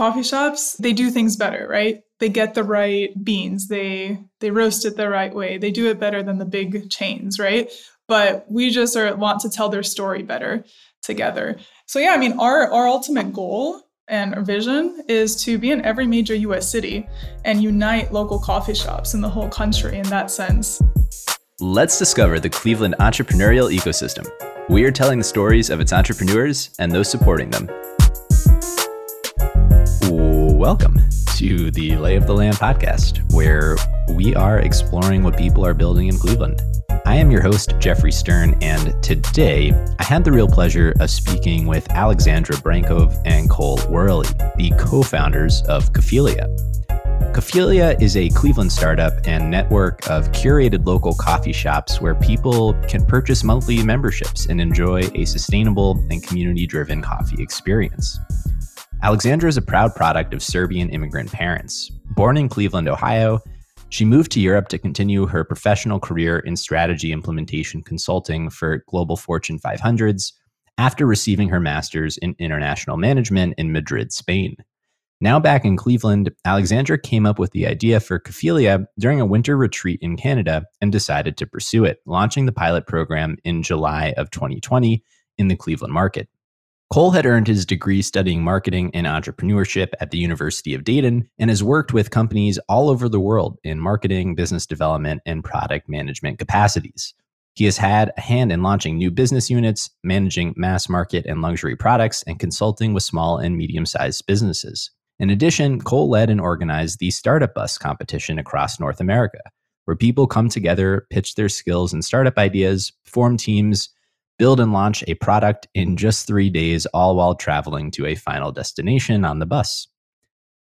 coffee shops, they do things better, right? They get the right beans. They they roast it the right way. They do it better than the big chains, right? But we just are want to tell their story better together. So yeah, I mean our our ultimate goal and our vision is to be in every major US city and unite local coffee shops in the whole country in that sense. Let's discover the Cleveland entrepreneurial ecosystem. We are telling the stories of its entrepreneurs and those supporting them. Welcome to the Lay of the Land podcast, where we are exploring what people are building in Cleveland. I am your host, Jeffrey Stern, and today I had the real pleasure of speaking with Alexandra Brankov and Cole Worley, the co founders of Cophelia. Cophelia is a Cleveland startup and network of curated local coffee shops where people can purchase monthly memberships and enjoy a sustainable and community driven coffee experience. Alexandra is a proud product of Serbian immigrant parents. Born in Cleveland, Ohio, she moved to Europe to continue her professional career in strategy implementation consulting for global Fortune 500s after receiving her master's in international management in Madrid, Spain. Now back in Cleveland, Alexandra came up with the idea for Cophelia during a winter retreat in Canada and decided to pursue it, launching the pilot program in July of 2020 in the Cleveland market. Cole had earned his degree studying marketing and entrepreneurship at the University of Dayton and has worked with companies all over the world in marketing, business development, and product management capacities. He has had a hand in launching new business units, managing mass market and luxury products, and consulting with small and medium sized businesses. In addition, Cole led and organized the Startup Bus competition across North America, where people come together, pitch their skills and startup ideas, form teams, build and launch a product in just three days, all while traveling to a final destination on the bus.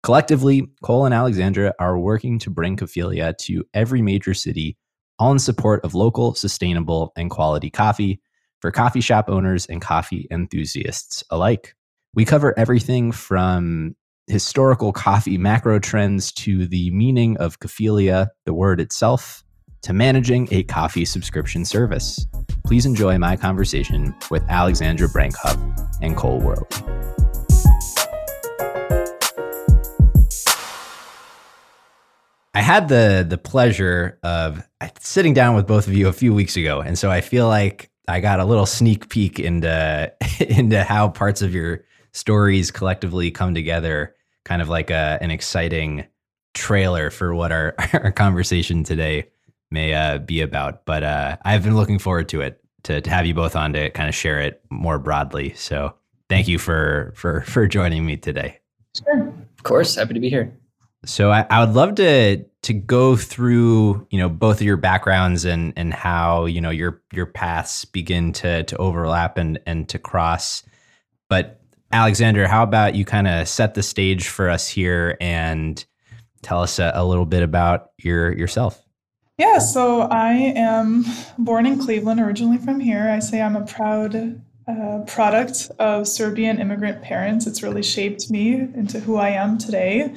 Collectively, Cole and Alexandra are working to bring Cophelia to every major city, all in support of local, sustainable, and quality coffee for coffee shop owners and coffee enthusiasts alike. We cover everything from historical coffee macro trends to the meaning of Cophelia, the word itself, to managing a coffee subscription service. Please enjoy my conversation with Alexandra Brankov and Cole Worley. I had the the pleasure of uh, sitting down with both of you a few weeks ago, and so I feel like I got a little sneak peek into into how parts of your stories collectively come together, kind of like a, an exciting trailer for what our, our conversation today may uh, be about. But uh, I've been looking forward to it to, to have you both on to kind of share it more broadly. So thank you for for for joining me today. Sure, of course, happy to be here. So I, I would love to to go through you know both of your backgrounds and and how you know your your paths begin to to overlap and and to cross. But Alexander, how about you kind of set the stage for us here and tell us a, a little bit about your yourself? Yeah, so I am born in Cleveland, originally from here. I say I'm a proud uh, product of Serbian immigrant parents. It's really shaped me into who I am today.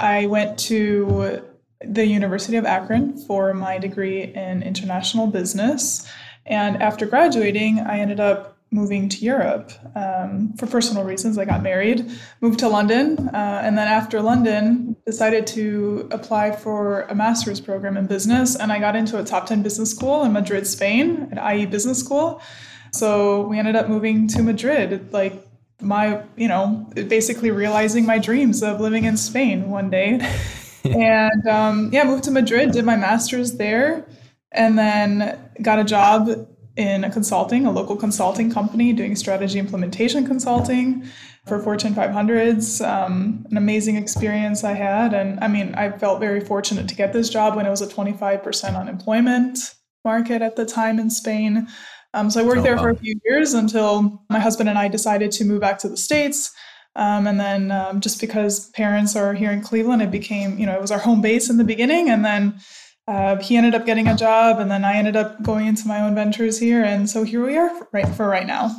I went to the University of Akron for my degree in international business. And after graduating, I ended up moving to Europe um, for personal reasons. I got married, moved to London, uh, and then after London, decided to apply for a master's program in business. And I got into a top 10 business school in Madrid, Spain, at IE Business School. So we ended up moving to Madrid, like my, you know, basically realizing my dreams of living in Spain one day. and um, yeah, moved to Madrid, did my master's there, and then got a job in a consulting, a local consulting company doing strategy implementation consulting for Fortune 500s. Um, an amazing experience I had. And I mean, I felt very fortunate to get this job when it was a 25% unemployment market at the time in Spain. Um, so I worked oh, there wow. for a few years until my husband and I decided to move back to the States. Um, and then um, just because parents are here in Cleveland, it became, you know, it was our home base in the beginning. And then uh, he ended up getting a job, and then I ended up going into my own ventures here, and so here we are right for right now.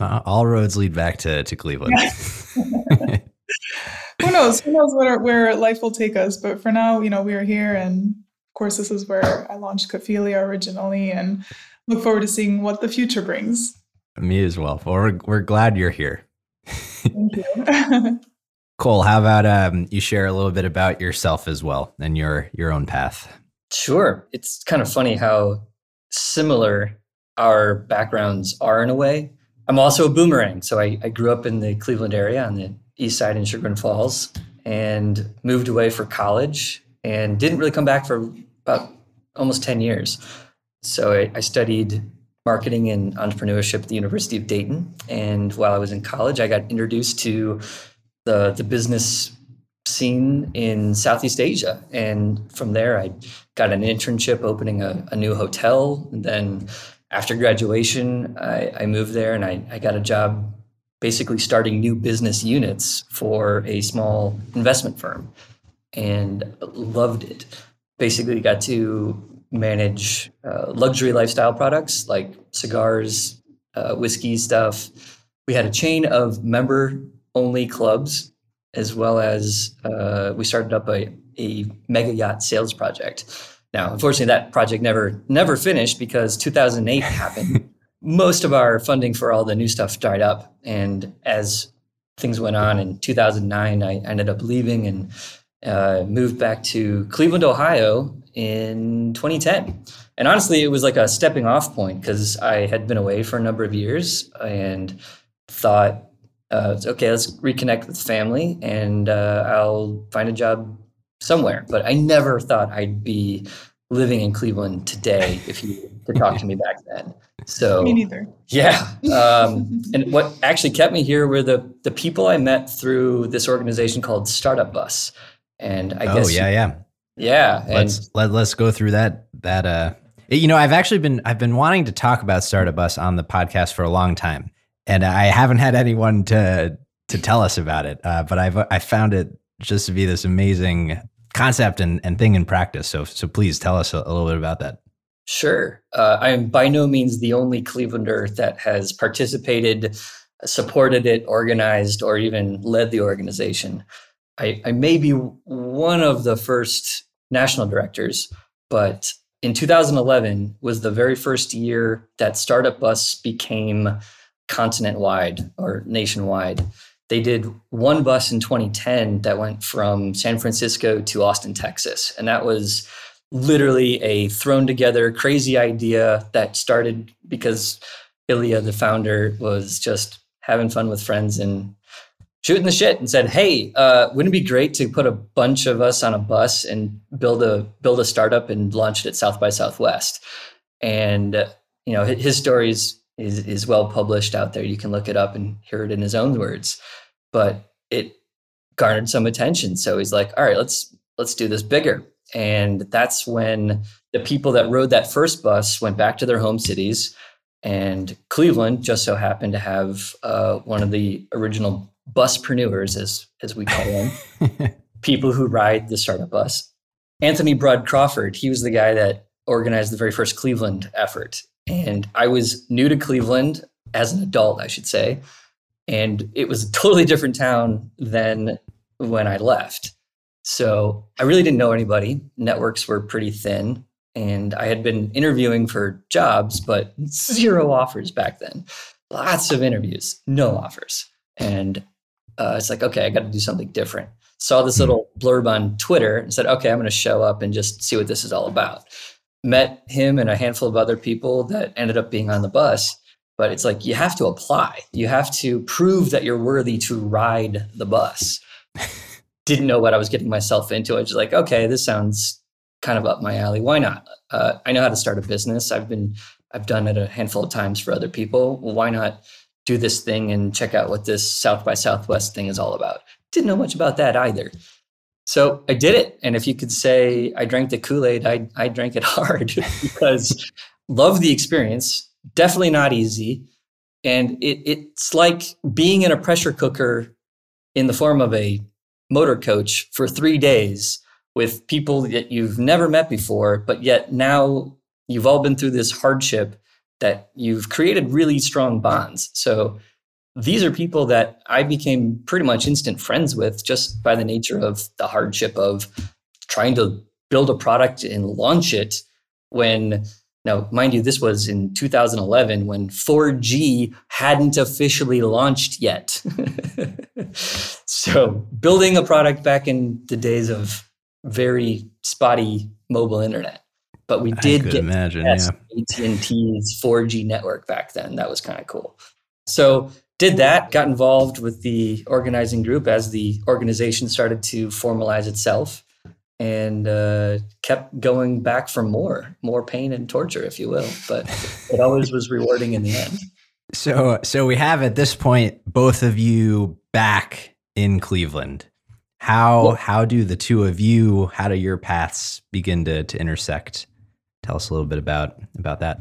Uh, all roads lead back to to Cleveland. Yeah. Who knows? Who knows where where life will take us? But for now, you know, we are here, and of course, this is where I launched Cophelia originally, and look forward to seeing what the future brings. Me as well. Well, we're we're glad you're here. Thank you. Cole, how about um, you share a little bit about yourself as well and your your own path? Sure. It's kind of funny how similar our backgrounds are in a way. I'm also a boomerang. So I, I grew up in the Cleveland area on the east side in Chagrin Falls and moved away for college and didn't really come back for about almost 10 years. So I, I studied marketing and entrepreneurship at the University of Dayton. And while I was in college, I got introduced to the, the business scene in Southeast Asia. And from there, I got an internship opening a, a new hotel. And then after graduation, I, I moved there and I, I got a job basically starting new business units for a small investment firm and loved it. Basically, got to manage uh, luxury lifestyle products like cigars, uh, whiskey stuff. We had a chain of member only clubs, as well as uh, we started up a, a mega yacht sales project. Now, unfortunately, that project never never finished because 2008 happened. Most of our funding for all the new stuff dried up, and as things went on in 2009, I ended up leaving and uh, moved back to Cleveland, Ohio, in 2010. And honestly, it was like a stepping off point because I had been away for a number of years and thought, uh, okay, let's reconnect with family and uh, I'll find a job somewhere. But I never thought I'd be living in Cleveland today if you could talk to me back then. So me neither. Yeah. Um, and what actually kept me here were the the people I met through this organization called Startup Bus. And I guess oh, guess yeah, yeah. Yeah, let's let, let's go through that that uh you know, I've actually been I've been wanting to talk about Startup Bus on the podcast for a long time, and I haven't had anyone to to tell us about it. Uh, but I've I found it just to be this amazing concept and, and thing in practice. So so please tell us a, a little bit about that. Sure, uh, I am by no means the only Clevelander that has participated, supported it, organized, or even led the organization. I, I may be one of the first national directors, but in 2011 was the very first year that Startup Bus became continent wide or nationwide. They did one bus in 2010 that went from San Francisco to Austin, Texas. And that was literally a thrown together crazy idea that started because Elias, the founder, was just having fun with friends and shooting the shit and said, "Hey, uh, wouldn't it be great to put a bunch of us on a bus and build a build a startup and launch it at South by Southwest?" And uh, you know, his story is, is is well published out there. You can look it up and hear it in his own words. But it garnered some attention, so he's like, "All right, let's let's do this bigger." And that's when the people that rode that first bus went back to their home cities. And Cleveland just so happened to have uh, one of the original buspreneurs, as as we call them, people who ride the startup bus. Anthony Broad Crawford, he was the guy that organized the very first Cleveland effort. And I was new to Cleveland as an adult, I should say. And it was a totally different town than when I left. So I really didn't know anybody. Networks were pretty thin. And I had been interviewing for jobs, but zero offers back then. Lots of interviews, no offers. And uh, it's like, okay, I got to do something different. Saw this hmm. little blurb on Twitter and said, okay, I'm going to show up and just see what this is all about. Met him and a handful of other people that ended up being on the bus. But it's like, you have to apply. You have to prove that you're worthy to ride the bus. Didn't know what I was getting myself into. I was like, okay, this sounds kind of up my alley. Why not? Uh, I know how to start a business. I've been, I've done it a handful of times for other people. Well, why not do this thing and check out what this South by Southwest thing is all about. Didn't know much about that either. So I did it. And if you could say I drank the Kool Aid, I, I drank it hard because love the experience. Definitely not easy. And it, it's like being in a pressure cooker in the form of a motor coach for three days with people that you've never met before, but yet now you've all been through this hardship that you've created really strong bonds. So these are people that I became pretty much instant friends with just by the nature of the hardship of trying to build a product and launch it when Now, mind you, this was in 2011 when 4G hadn't officially launched yet. so, building a product back in the days of very spotty mobile internet. But we did get imagine, yeah. AT&T's 4G network back then. That was kind of cool. So, did that, got involved with the organizing group as the organization started to formalize itself and uh, kept going back for more, more pain and torture, if you will. But it always was rewarding in the end. So, so we have at this point both of you back in Cleveland. How well, how do the two of you? How do your paths begin to to intersect? Tell us a little bit about about that.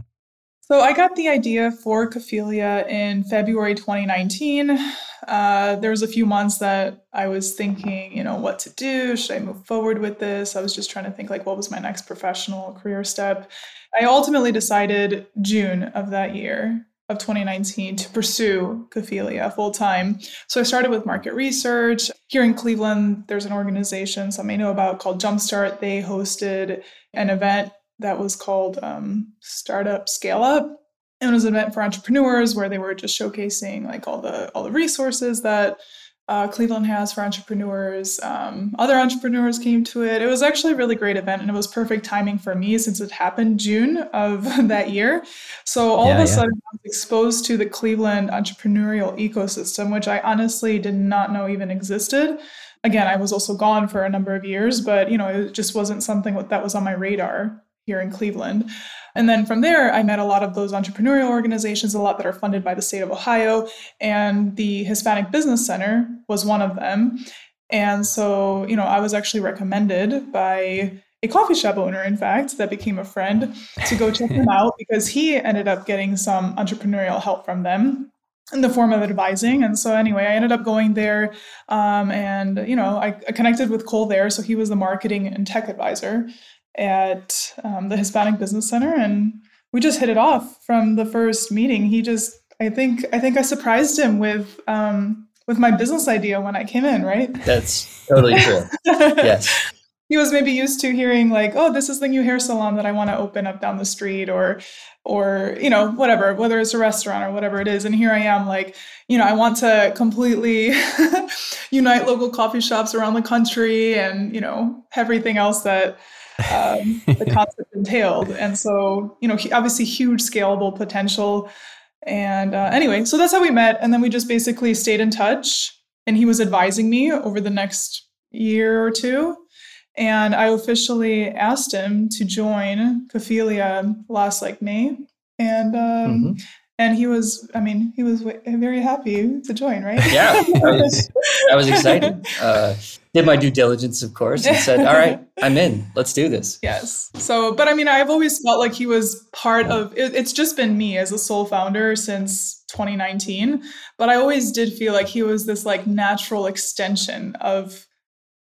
So I got the idea for Cophelia in February 2019. Uh, there was a few months that I was thinking, you know, what to do. Should I move forward with this? I was just trying to think like what was my next professional career step. I ultimately decided June of that year of 2019 to pursue Cophelia full time. So I started with market research. Here in Cleveland, there's an organization some may know about called Jumpstart. They hosted an event that was called um, Startup Scale Up. And it was an event for entrepreneurs where they were just showcasing like all the all the resources that uh, Cleveland has for entrepreneurs. Um, other entrepreneurs came to it. It was actually a really great event, and it was perfect timing for me since it happened June of that year. So all yeah, of a yeah. sudden, I was exposed to the Cleveland entrepreneurial ecosystem, which I honestly did not know even existed. Again, I was also gone for a number of years, but you know, it just wasn't something that was on my radar here in Cleveland. And then from there, I met a lot of those entrepreneurial organizations, a lot that are funded by the state of Ohio. And the Hispanic Business Center was one of them. And so, you know, I was actually recommended by a coffee shop owner, in fact, that became a friend to go check them out because he ended up getting some entrepreneurial help from them in the form of advising. And so, anyway, I ended up going there um, and, you know, I, I connected with Cole there. So he was the marketing and tech advisor at um, the Hispanic Business Center, and we just hit it off from the first meeting. He just, I think, I think I surprised him with um, with my business idea when I came in. Right? That's totally true. yes. He was maybe used to hearing like, "Oh, this is the new hair salon that I want to open up down the street," or, or you know, whatever, whether it's a restaurant or whatever it is. And here I am, like, you know, I want to completely unite local coffee shops around the country, and you know, everything else that um, the concept entailed. And so, you know, obviously huge scalable potential. And uh, anyway, so that's how we met. And then we just basically stayed in touch. And he was advising me over the next year or two. And I officially asked him to join Cophelia last like May. And um, mm-hmm and he was i mean he was very happy to join right? Yeah i was, I was excited. Uh, did my due diligence of course and said all right i'm in. Let's do this. Yes. So but i mean i've always felt like he was part of it, it's just been me as a sole founder since 2019 but i always did feel like he was this like natural extension of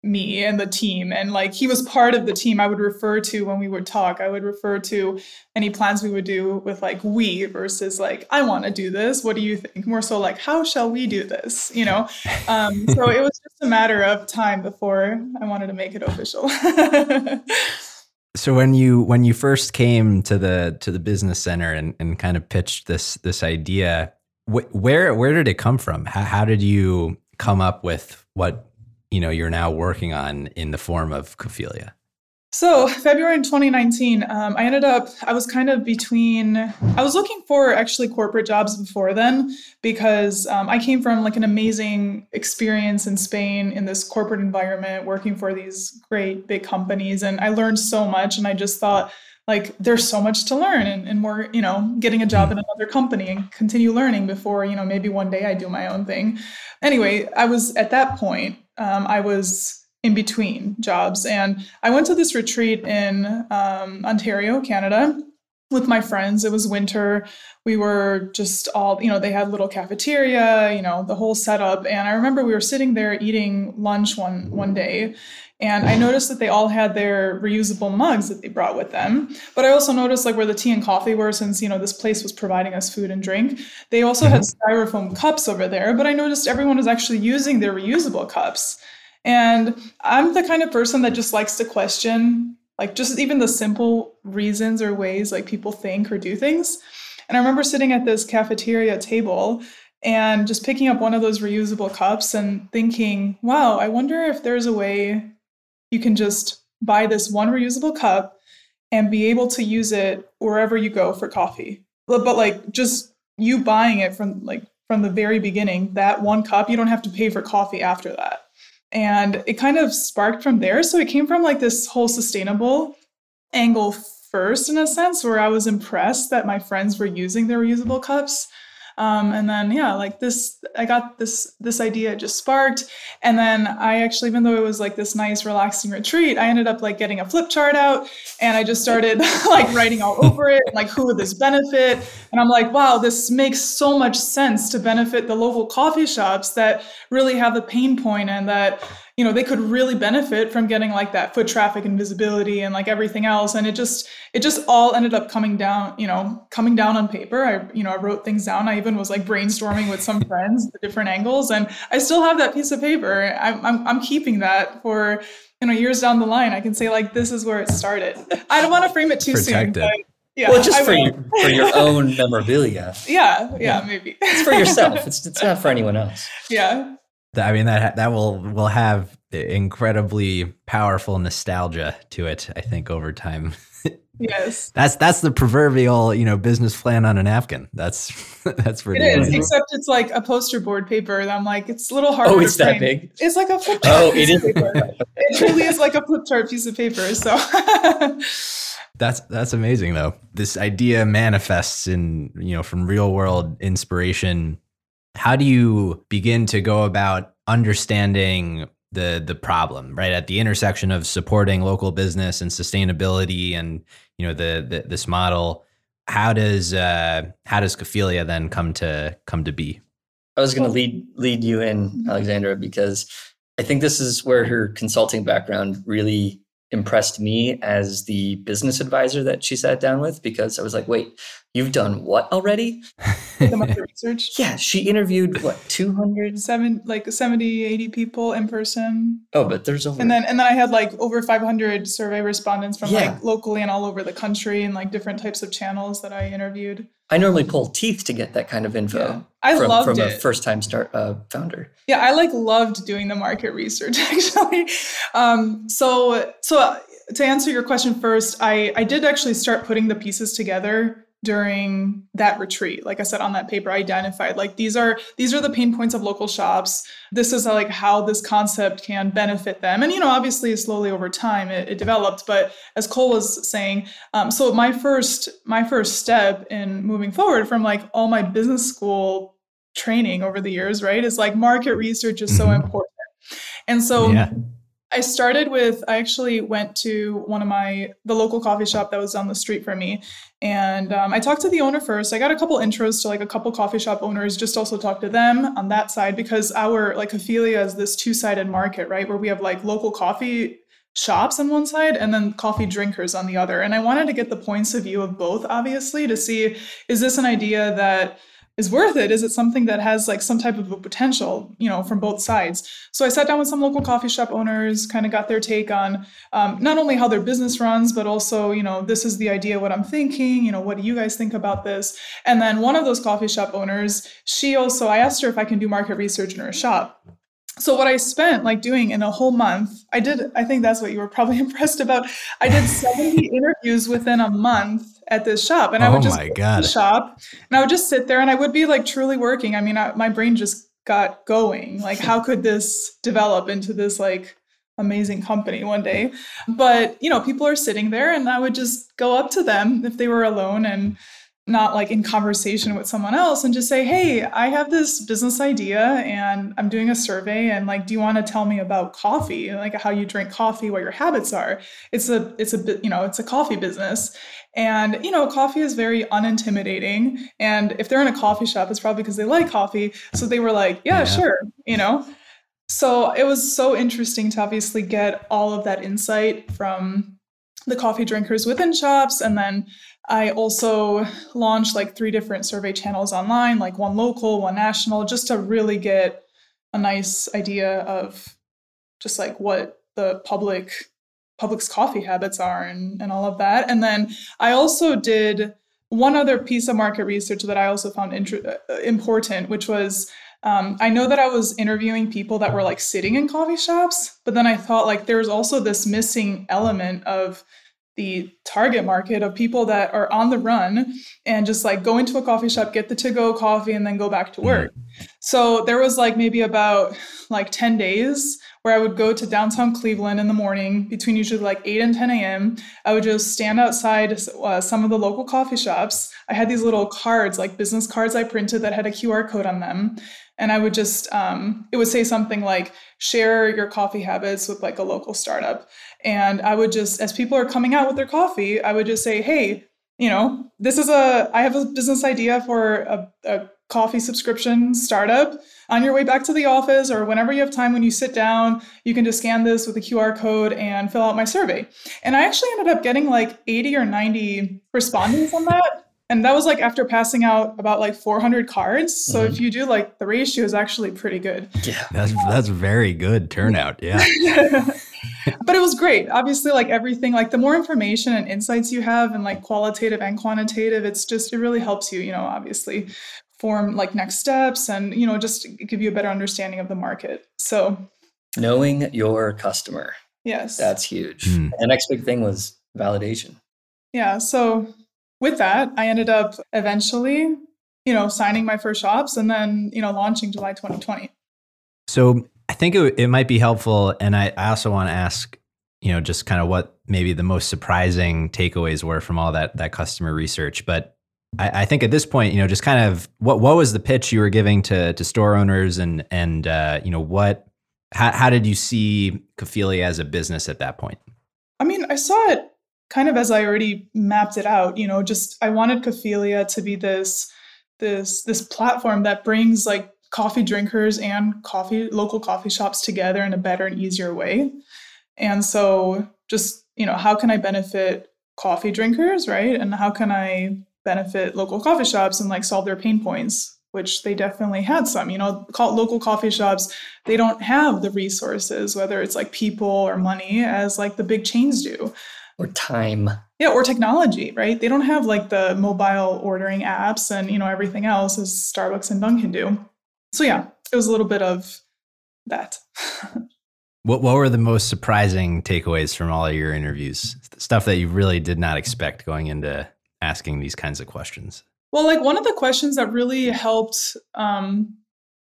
me and the team. And like he was part of the team i would refer to when we would talk. I would refer to any plans we would do with like we versus like i want to do this. What do you think? More so like how shall we do this? You know? Um, so it was just a matter of time before i wanted to make it official. So when you when you first came to the to the business center and, and kind of pitched this this idea wh- where where did it come from? How, how did you come up with what you know you're now working on in the form of Cophelia? So February in 2019, um, I ended up, I was kind of between, I was looking for actually corporate jobs before then because um, I came from like an amazing experience in Spain in this corporate environment, working for these great big companies. And I learned so much. And I just thought, like, there's so much to learn and, and more, you know, getting a job mm. in another company and continue learning before, you know, maybe one day I do my own thing. Anyway, I was at that point um, I was in between jobs. And I went to this retreat in um, Ontario, Canada, with my friends. It was winter. We were just all, you know, they had little cafeteria, you know, the whole setup. And I remember we were sitting there eating lunch one one day. And I noticed that they all had their reusable mugs that they brought with them. But I also noticed like where the tea and coffee were, since you know this place was providing us food and drink. They also mm-hmm. had styrofoam cups over there. But I noticed everyone was actually using their reusable cups. And I'm the kind of person that just likes to question like just even the simple reasons or ways like people think or do things. And I remember sitting at this cafeteria table and just picking up one of those reusable cups and thinking, wow, I wonder if there's a way you can just buy this one reusable cup and be able to use it wherever you go for coffee. But, like just you buying it from like from the very beginning, that one cup, you don't have to pay for coffee after that. And it kind of sparked from there. So it came from like this whole sustainable angle first, in a sense, where I was impressed that my friends were using their reusable cups. Um, and then yeah, like this, I got this this idea just sparked, and then I actually, even though it was like this nice relaxing retreat, I ended up like getting a flip chart out, and I just started like writing all over it, like who would this benefit, and I'm like, wow, this makes so much sense to benefit the local coffee shops that really have the pain point and that you know they could really benefit from getting like that foot traffic and visibility and like everything else and it just it just all ended up coming down you know coming down on paper i you know i wrote things down i even was like brainstorming with some friends the different angles and i still have that piece of paper I'm, I'm, I'm keeping that for you know years down the line i can say like this is where it started i don't want to frame it too Protected. soon but yeah, well, just for your, for your own memorabilia. Yeah, yeah, yeah, maybe. it's for yourself. It's it's not for anyone else. Yeah. I mean that that will will have incredibly powerful nostalgia to it. I think over time. Yes. that's that's the proverbial you know business plan on a napkin. That's that's pretty. It is, funny. except it's like a poster board paper. And I'm like, it's a little hard. Oh, it's that big. It's like a flip oh, chart. Oh, it is. it truly is like a flip chart piece of paper. So. That's that's amazing though. This idea manifests in, you know, from real world inspiration how do you begin to go about understanding the the problem right? At the intersection of supporting local business and sustainability and you know the, the this model how does uh how does Cophelia then come to come to be? I was going to lead lead you in alexandra because i think this is where her consulting background really impressed me as the business advisor that she sat down with because I was like, wait, you've done what already? the market research. Yeah, she interviewed what 200 seven like 70 80 people in person. Oh, but there's over And then and then I had like over 500 survey respondents from yeah. like locally and all over the country and like different types of channels that I interviewed. I normally pull teeth to get that kind of info. Yeah. I from, loved from it. a first time start uh, founder. Yeah, I like loved doing the market research actually. Um, so so to answer your question first, I I did actually start putting the pieces together during that retreat. Like i said on that paper i identified like these are these are the pain points of local shops. This is like how this concept can benefit them. And you know obviously slowly over time it, it developed. But as cole was saying um, so my first my first step in moving forward from like all my business school training over the years right is like market research is so mm-hmm. important. And so yeah. I started with I actually went to one of my the local coffee shop that was on the street from me, and um, I talked to the owner first. I got a couple intros to like a couple coffee shop owners, just also talk to them on that side because our like Cophelia is this two sided market, right, where we have like local coffee shops on one side and then coffee drinkers on the other. And I wanted to get the points of view of both, obviously, to see is this an idea that is worth it? Is it something that has like some type of a potential, you know, from both sides? So I sat down with some local coffee shop owners, kind of got their take on um, not only how their business runs, but also, you know, this is the idea, what I'm thinking, you know, what do you guys think about this? And then one of those coffee shop owners, she also, I asked her if I can do market research in her shop so what i spent like doing in a whole month i did i think that's what you were probably impressed about i did 70 interviews within a month at this shop and i would oh just my God. shop and i would just sit there and i would be like truly working. I mean I, my brain just got going. Like how could this develop into this like amazing company one day? But you know people are sitting there and i would just go up to them if they were alone and not like in conversation with someone else and just say hey i have this business idea and i'm doing a survey and like do you want to tell me about coffee? Like how you drink coffee what your habits are. It's a it's a you know it's a coffee business. And you know coffee is very unintimidating. And if they're in a coffee shop it's probably because they like coffee. So they were like yeah, yeah. sure you know? So it was so interesting to obviously get all of that insight from the coffee drinkers within shops and then I also launched like three different survey channels online, like one local, one national, just to really get a nice idea of just like what the public public's coffee habits are and, and all of that. And then I also did one other piece of market research that I also found inter- uh, important, which was um, I know that I was interviewing people that were like sitting in coffee shops, but then I thought like there's also this missing element of the target market of people that are on the run and just like go into a coffee shop, get the to go coffee, and then go back to work. Mm-hmm. So there was like maybe about like 10 days where I would go to downtown Cleveland in the morning between usually like 8 and 10 a.m. I would just stand outside uh, some of the local coffee shops. I had these little cards, like business cards I printed that had a QR code on them. And I would just, um, it would say something like, share your coffee habits with like a local startup. And I would just, as people are coming out with their coffee, I would just say, hey, you know, this is a, I have a business idea for a, a coffee subscription startup. On your way back to the office or whenever you have time when you sit down you can just scan this with a qr code and fill out my survey. And i actually ended up getting like 80 or 90 respondents on that and that was like after passing out about like 400 cards. So mm-hmm. if you do like the ratio is actually pretty good. Yeah. That's that's very good turnout yeah. But it was great. Obviously like everything like the more information and insights you have and like qualitative and quantitative it's just it really helps you you know obviously form like next steps and you know just give you a better understanding of the market. So knowing your customer. Yes. That's huge. Mm. the next big thing was validation. Yeah so with that i ended up eventually you know signing my first shops and then you know launching july 2020 so i think it, it might be helpful and I, I also want to ask you know just kind of what maybe the most surprising takeaways were from all that that customer research but I, I, think at this point, you know, just kind of what what was the pitch you were giving to to store owners, and and uh, you know what, how how did you see Cophelia as a business at that point? I mean, I saw it kind of as I already mapped it out. You know, just I wanted Cophelia to be this this this platform that brings like coffee drinkers and coffee local coffee shops together in a better and easier way. And so, just you know, how can I benefit coffee drinkers, right? And how can I benefit local coffee shops and like solve their pain points which they definitely had some you know local coffee shops they don't have the resources whether it's like people or money as like the big chains do or time. Yeah or technology right? They don't have like the mobile ordering apps and you know everything else as starbucks and dunkin do. So yeah it was a little bit of that. What what were the most surprising takeaways from all of your interviews? Stuff that you really did not expect going into asking these kinds of questions? Well, like one of the questions that really helped, um,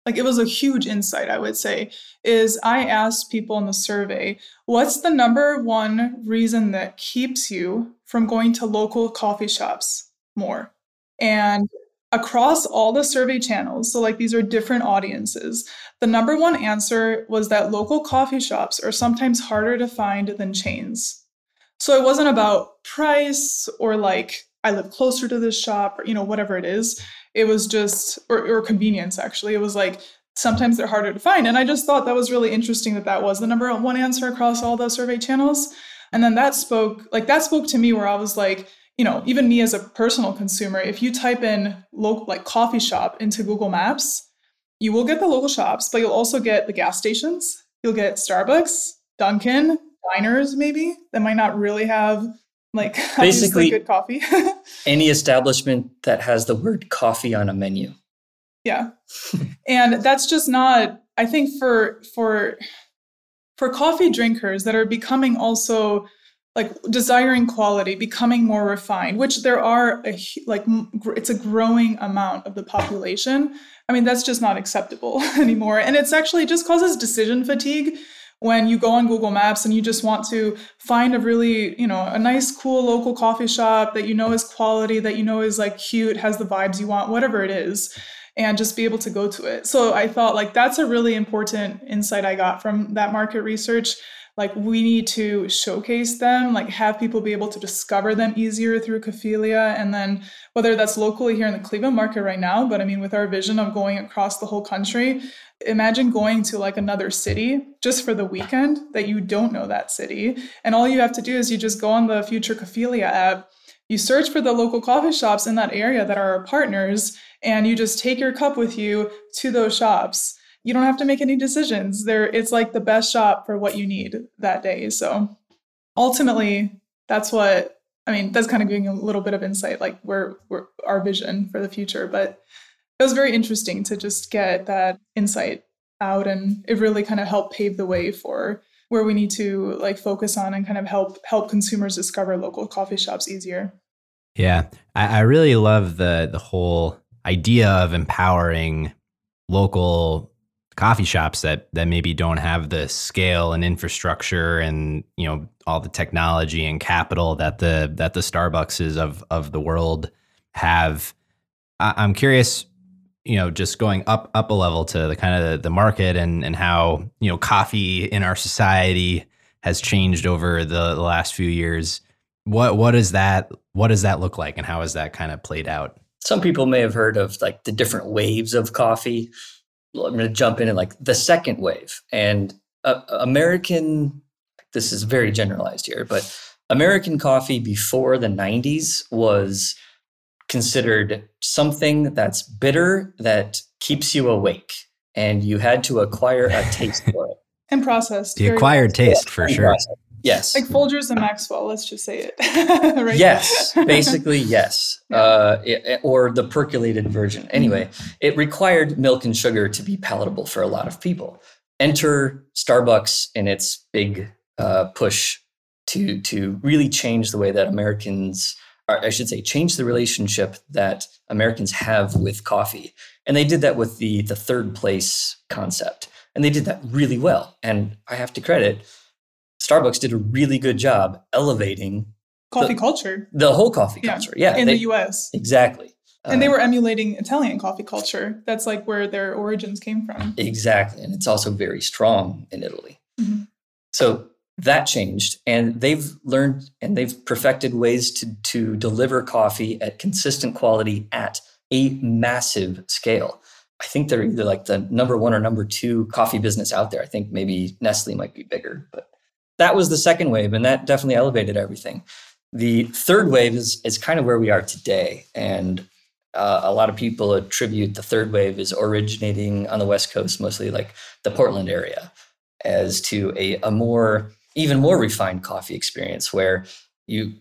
like it was a huge insight, I would say, is I asked people in the survey, what's the number one reason that keeps you from going to local coffee shops more? And across all the survey channels, so like these are different audiences, the number one answer was that local coffee shops are sometimes harder to find than chains. So it wasn't about price or like I live closer to this shop, or you know, whatever it is. It was just or, or convenience. Actually, it was like sometimes they're harder to find, and I just thought that was really interesting that that was the number one answer across all the survey channels. And then that spoke like that spoke to me where I was like, you know, even me as a personal consumer, if you type in local like coffee shop into Google Maps, you will get the local shops, but you'll also get the gas stations. You'll get Starbucks, Dunkin', diners maybe that might not really have like basically good coffee. any establishment that has the word coffee on a menu. Yeah. and that's just not I think for for for coffee drinkers that are becoming also like desiring quality, becoming more refined, which there are a, like it's a growing amount of the population. I mean, that's just not acceptable anymore. And it's actually just causes decision fatigue when you go on Google Maps and you just want to find a really, you know, a nice, cool local coffee shop that you know is quality, that you know is like cute, has the vibes you want, whatever it is, and just be able to go to it. So I thought like that's a really important insight I got from that market research like we need to showcase them like have people be able to discover them easier through Cophelia and then whether that's locally here in the cleveland market right now but i mean with our vision of going across the whole country imagine going to like another city just for the weekend that you don't know that city and all you have to do is you just go on the future Cophelia app you search for the local coffee shops in that area that are our partners and you just take your cup with you to those shops you don't have to make any decisions. There, it's like the best shop for what you need that day. So ultimately, that's what I mean. That's kind of giving a little bit of insight, like where, our vision for the future. But it was very interesting to just get that insight out, and it really kind of helped pave the way for where we need to like focus on and kind of help help consumers discover local coffee shops easier. Yeah, I, I really love the the whole idea of empowering local coffee shops that that maybe don't have the scale and infrastructure and you know all the technology and capital that the that the Starbucks of of the world have. I, am curious, you know, just going up up a level to the kind of the, the market and and how you know coffee in our society has changed over the, the last few years. What what is that? What does that look like, and how has that kind of played out? Some people may have heard of like the different waves of coffee. I'm going to jump in and like the second wave and uh, American. This is very generalized here, but American coffee before the 90s was considered something that's bitter that keeps you awake, and you had to acquire a taste for it. And processed. The acquired taste for sure. Processed. Yes. Like Folgers and Maxwell, let's just say it. right? Yes, basically, yes. Yeah. Uh, it, or the percolated version. Anyway, it required milk and sugar to be palatable for a lot of people. Enter Starbucks in its big uh, push to, to really change the way that Americans, or I should say, change the relationship that Americans have with coffee. And they did that with the, the third place concept. And they did that really well. And I have to credit Starbucks did a really good job elevating coffee the, culture. The whole coffee yeah. culture. Yeah. In they, the US. Exactly. And uh, they were emulating Italian coffee culture. That's like where their origins came from. Exactly. And it's also very strong in Italy. Mm-hmm. So that changed. And they've learned and they've perfected ways to, to deliver coffee at consistent quality at a massive scale. I think they're either like the number one or number two coffee business out there. I think maybe Nestle might be bigger, but that was the second wave, and that definitely elevated everything. The third wave is is kind of where we are today, and uh, a lot of people attribute the third wave is originating on the West Coast, mostly like the Portland area, as to a, a more even more refined coffee experience where you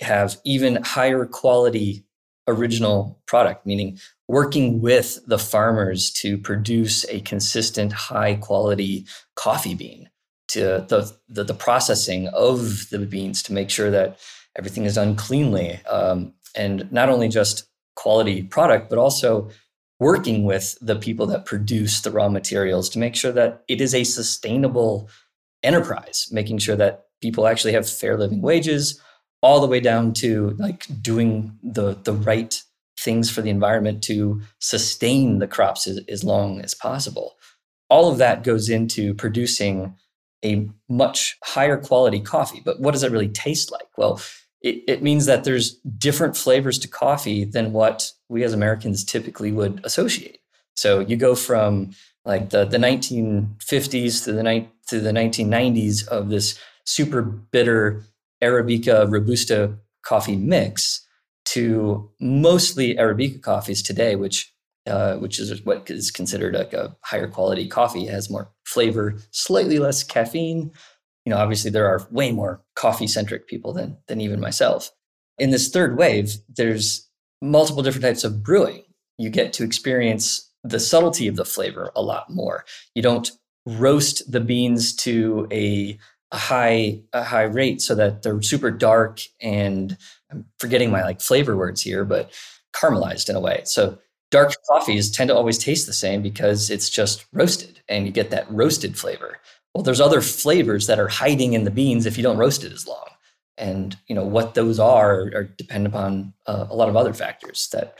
have even higher quality original product, meaning working with the farmers to produce a consistent high quality coffee bean to the, the, the processing of the beans to make sure that everything is done cleanly um, and not only just quality product but also working with the people that produce the raw materials to make sure that it is a sustainable enterprise making sure that people actually have fair living wages all the way down to like doing the the right things for the environment to sustain the crops as, as long as possible. All of that goes into producing a much higher quality coffee. But what does it really taste like? Well, it, it means that there's different flavors to coffee than what we as Americans typically would associate. So you go from like the, the 1950s to the, ni- to the 1990s of this super bitter Arabica Robusta coffee mix to mostly Arabica coffees today, which uh, which is what is considered like a higher quality coffee. It has more flavor, slightly less caffeine. You know, obviously there are way more coffee centric people than than even myself. In this third wave, there's multiple different types of brewing. You get to experience the subtlety of the flavor a lot more. You don't roast the beans to a, a high a high rate so that they're super dark and I'm forgetting my like flavor words here, but caramelized in a way. So dark coffees tend to always taste the same because it's just roasted and you get that roasted flavor. Well, there's other flavors that are hiding in the beans if you don't roast it as long. And you know what those are are depend upon uh, a lot of other factors that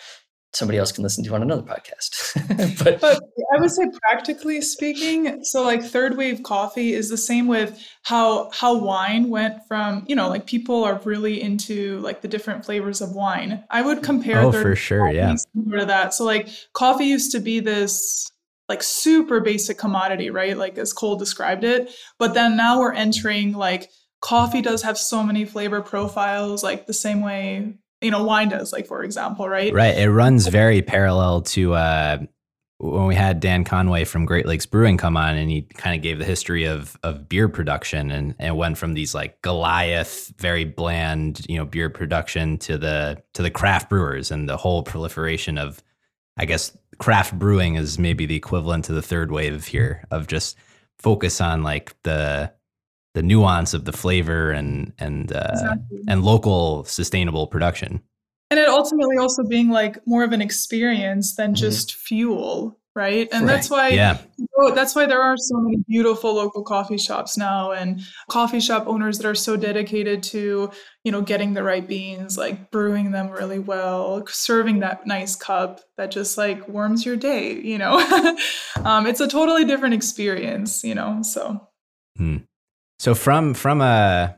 somebody else can listen to on another podcast. but, but, I would say practically speaking, so like third wave coffee is the same with how how wine went from, you know, like people are really into like the different flavors of wine. I would compare Oh, for sure, yeah. to that. So like coffee used to be this like super basic commodity, right? Like as Cole described it, but then now we're entering like coffee does have so many flavor profiles like the same way you know wine does like for example right? Right it runs very parallel to uh when we had Dan Conway from Great Lakes Brewing come on and he kind of gave the history of of beer production and and went from these like Goliath very bland you know beer production to the to the craft brewers and the whole proliferation of I guess craft brewing is maybe the equivalent to the third wave here of just focus on like the the nuance of the flavor and and uh, exactly. and local sustainable production and it ultimately also being like more of an experience than mm-hmm. just fuel right and right. that's why yeah. that's why there are so many beautiful local coffee shops now and coffee shop owners that are so dedicated to you know getting the right beans like brewing them really well serving that nice cup that just like warms your day you know um, it's a totally different experience you know so hmm. So from from a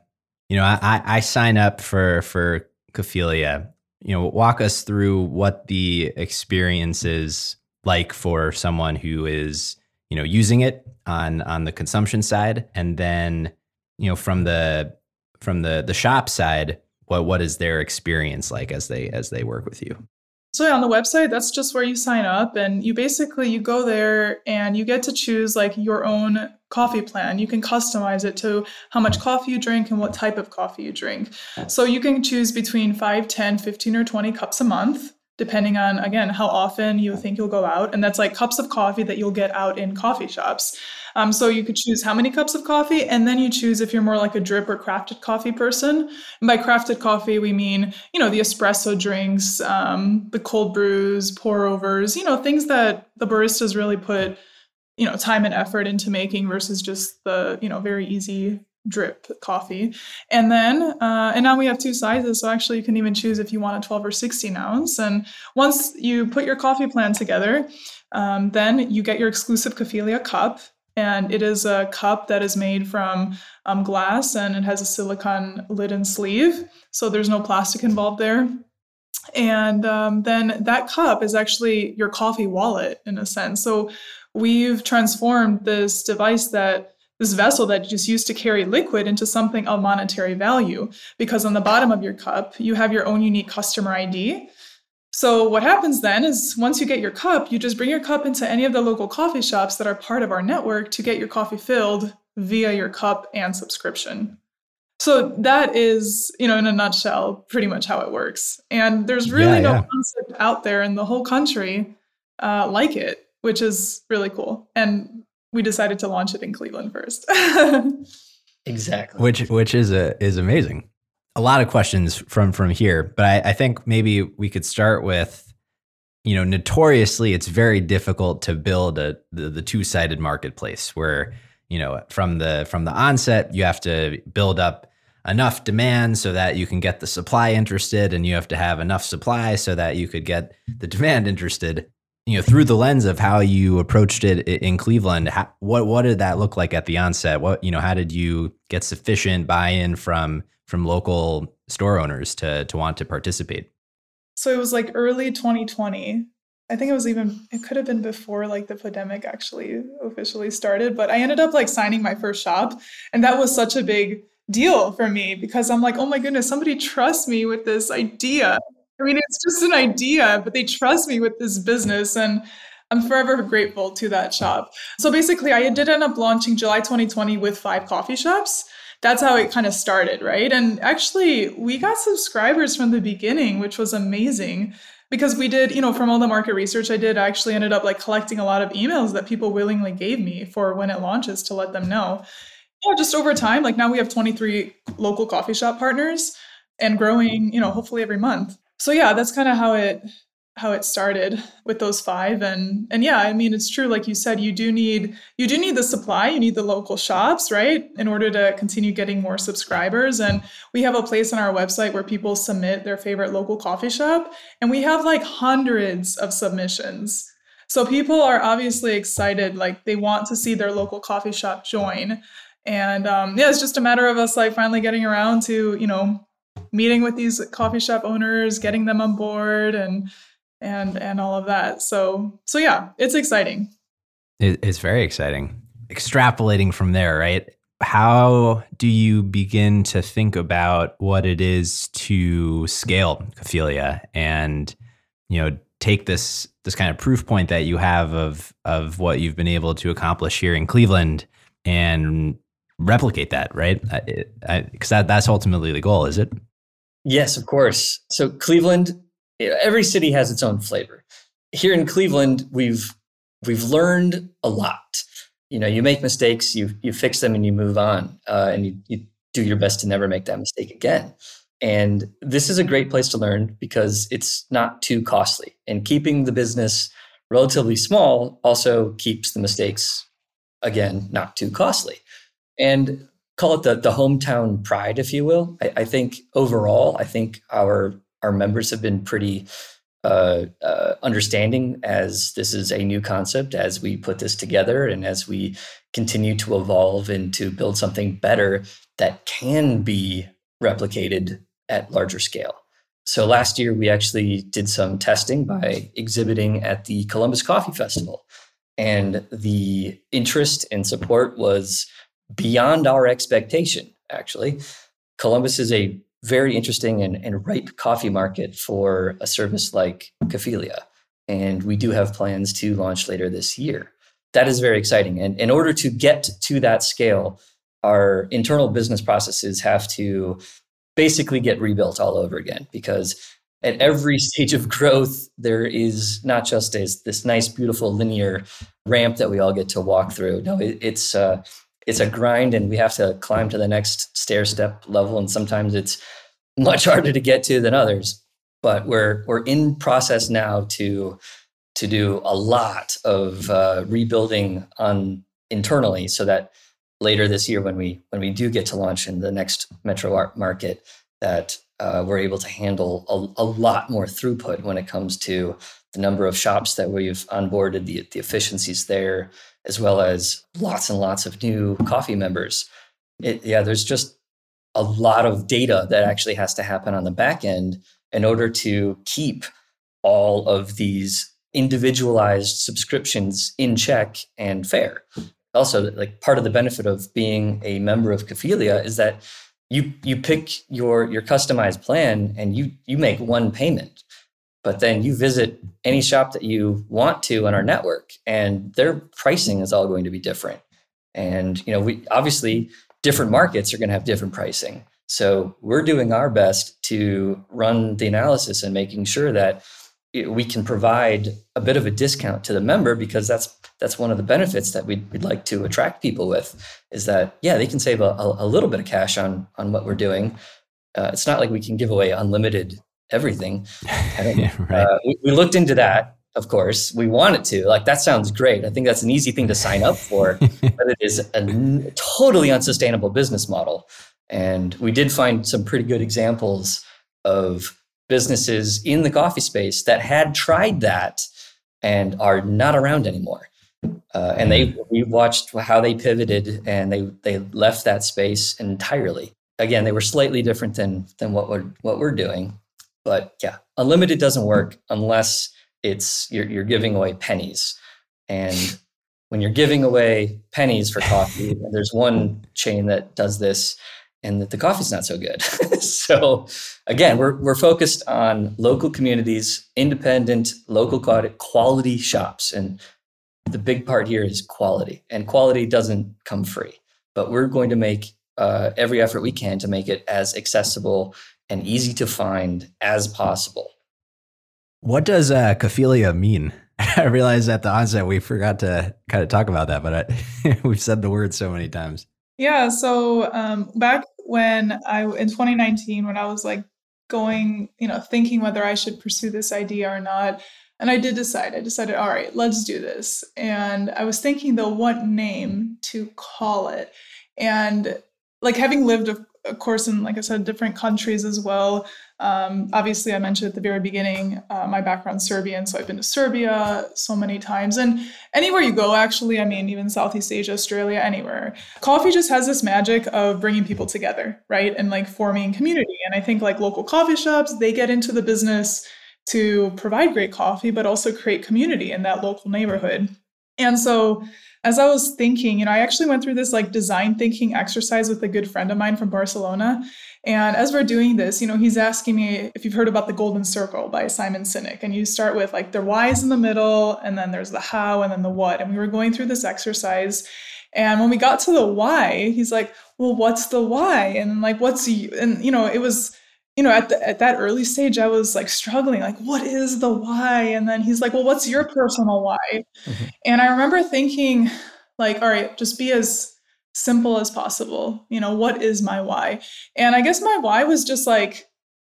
you know i i sign up for for Cophelia you know, walk us through what the experience is like for someone who is, you know, using it on on the consumption side, and then, you know, from the from the the shop side, what what is their experience like as they as they work with you? So yeah, on the website, that's just where you sign up and you basically you go there and you get to choose like your own coffee plan. You can customize it to how much coffee you drink and what type of coffee you drink. So you can choose between 5, 10, 15 or 20 cups a month depending on again how often you think you'll go out and that's like cups of coffee that you'll get out in coffee shops um, so you could choose how many cups of coffee, and then you choose if you're more like a drip or crafted coffee person. And by crafted coffee, we mean you know the espresso drinks, um, the cold brews, pour overs, you know things that the baristas really put you know time and effort into making versus just the you know very easy drip coffee. And then uh, and now we have two sizes so actually you can even choose if you want a 12 or 16 ounce. And once you put your coffee plan together um, then you get your exclusive Cophelia cup and it is a cup that is made from um, glass and it has a silicone lid and sleeve. So there's no plastic involved there. And um, then that cup is actually your coffee wallet in a sense. So we've transformed this device that this vessel that just used to carry liquid into something of monetary value. Because on the bottom of your cup you have your own unique customer id so, what happens then is once you get your cup, you just bring your cup into any of the local coffee shops that are part of our network to get your coffee filled via your cup and subscription. So, that is, you know, in a nutshell, pretty much how it works. And there's really yeah, no yeah. concept out there in the whole country uh, like it, which is really cool. And we decided to launch it in Cleveland first. exactly. Which which is a is amazing a lot of questions from from here, but I, I think maybe we could start with, you know, notoriously it's very difficult to build a the, the two sided marketplace where you know from the from the onset you have to build up enough demand so that you can get the supply interested and you have to have enough supply so that you could get the demand interested. You know through the lens of how you approached it in Cleveland how, what what did that look like at the onset? What you know how did you get sufficient buy-in from from local store owners to to want to participate? So it was like early 2020. I think it was even it could have been before like the pandemic actually officially started, but I ended up like signing my first shop and that was such a big deal for me because I'm like, "Oh my goodness, somebody trusts me with this idea." I mean, it's just an idea, but they trust me with this business and I'm forever grateful to that shop. So basically, I did end up launching July 2020 with five coffee shops that's how it kind of started, right? And actually, we got subscribers from the beginning, which was amazing because we did, you know, from all the market research I did, I actually ended up like collecting a lot of emails that people willingly gave me for when it launches to let them know. Yeah, just over time, like now we have 23 local coffee shop partners and growing, you know, hopefully every month. So yeah, that's kind of how it how it started with those five. And and yeah i mean it's true. Like you said you do need you do need the supply. You need the local shops right in order to continue getting more subscribers. And we have a place on our website where people submit their favorite local coffee shop. And we have like hundreds of submissions. So people are obviously excited. Like they want to see their local coffee shop join. And um, yeah it's just a matter of us like finally getting around to you know meeting with these coffee shop owners getting them on board and and and all of that. So so yeah, it's exciting. It's very exciting. Extrapolating from there, right? How do you begin to think about what it is to scale Cophelia? And you know, take this this kind of proof point that you have of of what you've been able to accomplish here in Cleveland and replicate that, right? Because that, that's ultimately the goal, is it? Yes, of course. So Cleveland, every city has its own flavor. Here in Cleveland, we've we've learned a lot. You know, you make mistakes, you you fix them, and you move on, uh, and you, you do your best to never make that mistake again. And this is a great place to learn because it's not too costly. And keeping the business relatively small also keeps the mistakes, again, not too costly. And call it the, the hometown pride, if you will. I, I think overall, I think our our members have been pretty uh, uh, understanding as this is a new concept as we put this together and as we continue to evolve and to build something better that can be replicated at larger scale. So last year, we actually did some testing by exhibiting at the Columbus Coffee Festival. And the interest and support was beyond our expectation, actually. Columbus is a very interesting and, and ripe coffee market for a service like Cophelia. And we do have plans to launch later this year. That is very exciting. And in order to get to that scale, our internal business processes have to basically get rebuilt all over again because at every stage of growth there is not just as this nice beautiful linear ramp that we all get to walk through no it, it's uh, it's a grind and we have to climb to the next stair step level and sometimes it's much harder to get to than others. But we're we're in process now to to do a lot of uh, rebuilding on internally so that later this year when we when we do get to launch in the next metro market that uh, we're able to handle a, a, lot more throughput when it comes to the number of shops that we've onboarded, the, the efficiencies there, as well as lots and lots of new coffee members. It, yeah, there's just a lot of data that actually has to happen on the back end in order to keep all of these individualized subscriptions in check and fair also like part of the benefit of being a member of Cophelia is that you you pick your your customized plan and you you make one payment but then you visit any shop that you want to on our network and their pricing is all going to be different. And you know we obviously different markets are going to have different pricing. So we're doing our best to run the analysis and making sure that we can provide a bit of a discount to the member because that's that's one of the benefits that we'd, we'd like to attract people with is that yeah they can save a, a little bit of cash on on what we're doing. Uh, it's not like we can give away unlimited everything yeah, right. uh, we, we, looked into that of course we wanted to like that sounds great i think that's an easy thing to sign up for but it is a n- totally unsustainable business model and we did find some pretty good examples of businesses in the coffee space that had tried that and are not around anymore. Uh, and they mm. we watched how they pivoted and they they left that space entirely. Again, they were slightly different than than what we're what we're doing, but yeah, unlimited doesn't work unless it's you're you're giving away pennies, and when you're giving away pennies for coffee, there's one chain that does this and that the coffee's not so good. so again, we're we're focused on local communities, independent, local quality shops, and the big part here is quality. And quality doesn't come free, but we're going to make uh, every effort we can to make it as accessible and easy to find as possible. What does uh, Cophelia mean? I realized at the onset we forgot to kind of talk about that, but I, we've said the word so many times. Yeah. So um, back when I in 2019, when I was like going, you know, thinking whether I should pursue this idea or not, and I did decide. I decided, all right, let's do this. And I was thinking though, what name to call it, and like having lived, of, of course, in like I said, different countries as well. Um, obviously, I mentioned at the very beginning, uh, my background Serbian, so I've been to Serbia so many times. And anywhere you go, actually, I mean, even Southeast Asia, Australia, anywhere, coffee just has this magic of bringing people together, right? And like forming community. And I think like local coffee shops, they get into the business to provide great coffee, but also create community in that local neighborhood. And so as I was thinking, you know, I actually went through this like design thinking exercise with a good friend of mine from Barcelona. And as we're doing this, you know, he's asking me if you've heard about the Golden Circle by Simon Sinek. And you start with like the whys in the middle, and then there's the how, and then the what. And we were going through this exercise. And when we got to the why, he's like, well, what's the why? And like, what's, and, you know, it was, you know, at, the, at that early stage, I was like struggling, like, what is the why? And then he's like, well, what's your personal why? Mm-hmm. And I remember thinking, like, all right, just be as simple as possible. You know, what is my why? And I guess my why was just like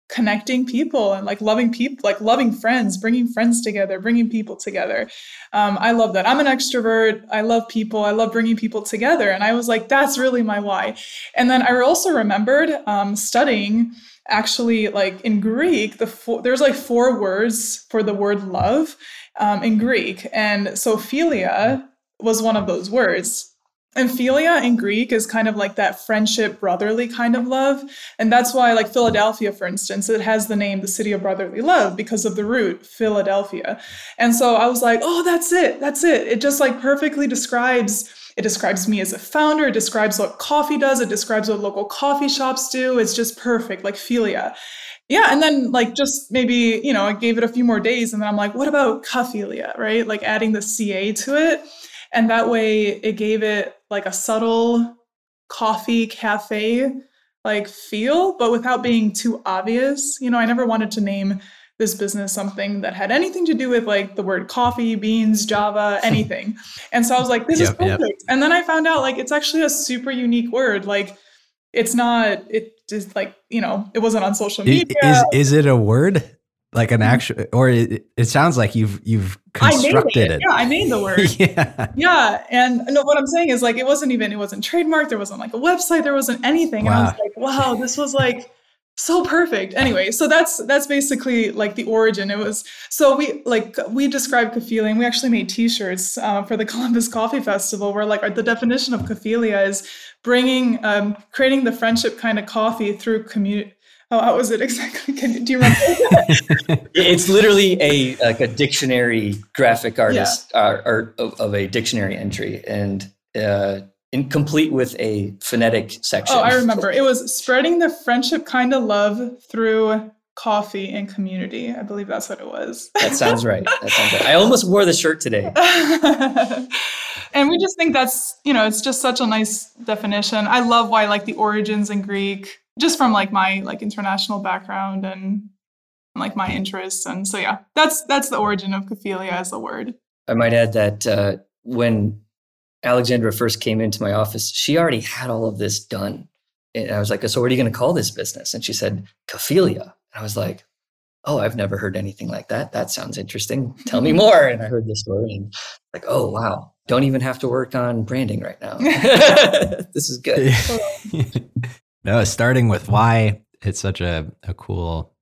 connecting people and like loving people, like loving friends, bringing friends together, bringing people together. Um, I love that. I'm an extrovert. I love people. I love bringing people together. And I was like, that's really my why. And then I also remembered um, studying actually like in Greek, the four, there's like four words for the word love um, in Greek, and so philia was one of those words. And philia in Greek is kind of like that friendship, brotherly kind of love. And that's why, like Philadelphia, for instance, it has the name the city of brotherly love because of the root Philadelphia. And so I was like, oh, that's it. That's it. It just like perfectly describes it describes me as a founder. It describes what coffee does. It describes what local coffee shops do. It's just perfect, like philia. Yeah. And then, like, just maybe, you know, I gave it a few more days and then I'm like, what about Cophelia, right? Like adding the CA to it. And that way it gave it like a subtle coffee cafe like feel, but without being too obvious. You know, I never wanted to name this business something that had anything to do with like the word coffee, beans, Java, anything. and so I was like, this yep, is perfect. Yep. And then I found out like it's actually a super unique word. Like it's not, it just like, you know, it wasn't on social media. Is, is it a word? Like an mm-hmm. actual, or it, it sounds like you've you've constructed it. it. Yeah, I made the word. yeah, yeah. And no, what I'm saying is like it wasn't even it wasn't trademarked. There wasn't like a website. There wasn't anything. Wow. And I was like, wow, this was like so perfect anyway so that's that's basically like the origin it was so we like we described Cophelia we actually made t-shirts uh, for the columbus coffee festival where like the definition of Cophelia is bringing um, creating the friendship kind of coffee through community Oh, how was it exactly? Can, do you remember? it's literally a like a dictionary graphic artist yeah. uh, art of, of, a dictionary entry, and uh, incomplete with a phonetic section. Oh, I remember. It was spreading the friendship kind of love through coffee and community. I believe that's what it was. that sounds right. That sounds right. I almost wore the shirt today. and we just think that's, you know, it's just such a nice definition. I love why like the origins in Greek, just from like my like international background and like my interests. And so yeah, that's that's the origin of Cophelia as a word. I might add that uh, when Alexandra first came into my office, she already had all of this done. And I was like, so what are you going to call this business? And she said, Cophelia. And I was like, oh, I've never heard anything like that. That sounds interesting. Tell me more. And I heard the story and like, oh, wow. Don't even have to work on branding right now. this is good. no, starting with why it's such a, a cool,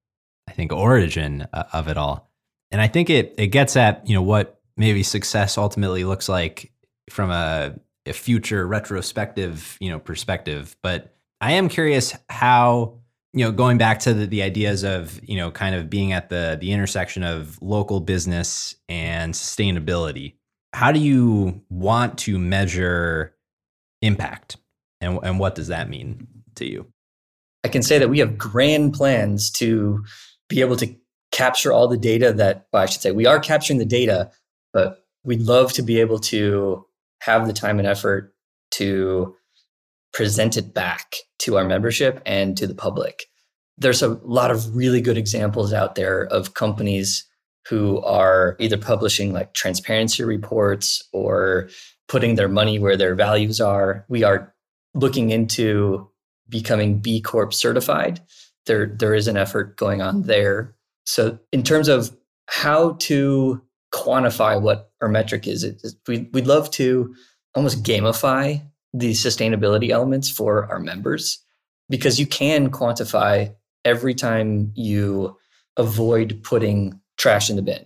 I think, origin uh, of it all. And I think it, it gets at, you know, what maybe success ultimately looks like from a, a future retrospective, you know, perspective. But I am curious how, you know, going back to the, the ideas of, you know, kind of being at the the intersection of local business and sustainability. How do you want to measure impact? And, and what does that mean to you? I can say that we have grand plans to be able to capture all the data that, well, I should say, we are capturing the data, but we'd love to be able to have the time and effort to present it back to our membership and to the public. There's a lot of really good examples out there of companies who are either publishing like transparency reports or putting their money where their values are. We are looking into becoming B Corp certified. There, there is an effort going on there. So, in terms of how to quantify what our metric is, it, we, we'd love to almost gamify the sustainability elements for our members because you can quantify every time you avoid putting trash in the bin.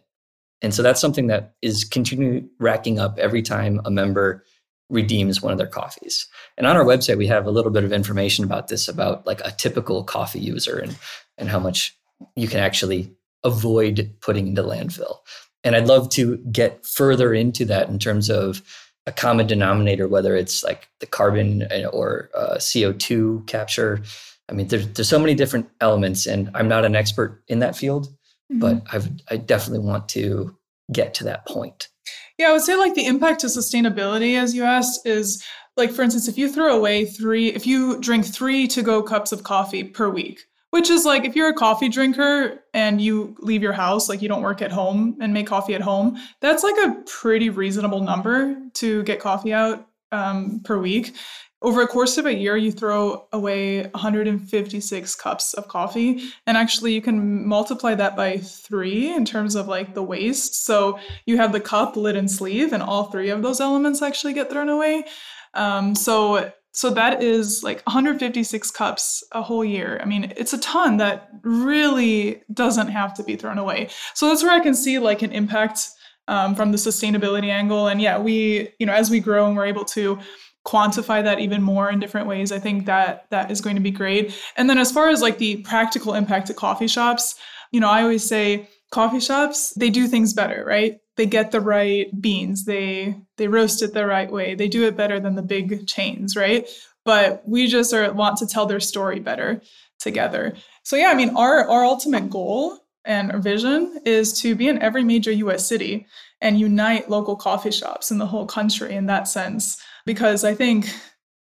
And so that's something that is continually racking up every time a member redeems one of their coffees. And on our website, we have a little bit of information about this, about like a typical coffee user and, and how much you can actually avoid putting into landfill. And I'd love to get further into that in terms of a common denominator, whether it's like the carbon uh, or uh, CO2 capture. I mean, there's, there's so many different elements, and I'm not an expert in that field, mm-hmm. but I've, I definitely want to get to that point. Yeah, I would say like the impact to sustainability, as you asked, is like, for instance, if you throw away three, if you drink three to go cups of coffee per week, which is like if you're a coffee drinker and you leave your house, like you don't work at home and make coffee at home, that's like a pretty reasonable number to get coffee out um, per week. Over a course of a year, you throw away 156 cups of coffee. And actually, you can multiply that by three in terms of like the waste. So you have the cup, lid, and sleeve, and all three of those elements actually get thrown away. Um, so so that is like 156 cups a whole year. I mean, it's a ton that really doesn't have to be thrown away. So that's where I can see like an impact um, from the sustainability angle. And yeah, we, you know, as we grow and we're able to quantify that even more in different ways, I think that that is going to be great. And then as far as like the practical impact to coffee shops, you know, I always say coffee shops, they do things better, right? They get the right beans. They they roast it the right way. They do it better than the big chains right? But we just are want to tell their story better together. So yeah i mean our our ultimate goal and our vision is to be in every major us city and unite local coffee shops in the whole country in that sense. Because i think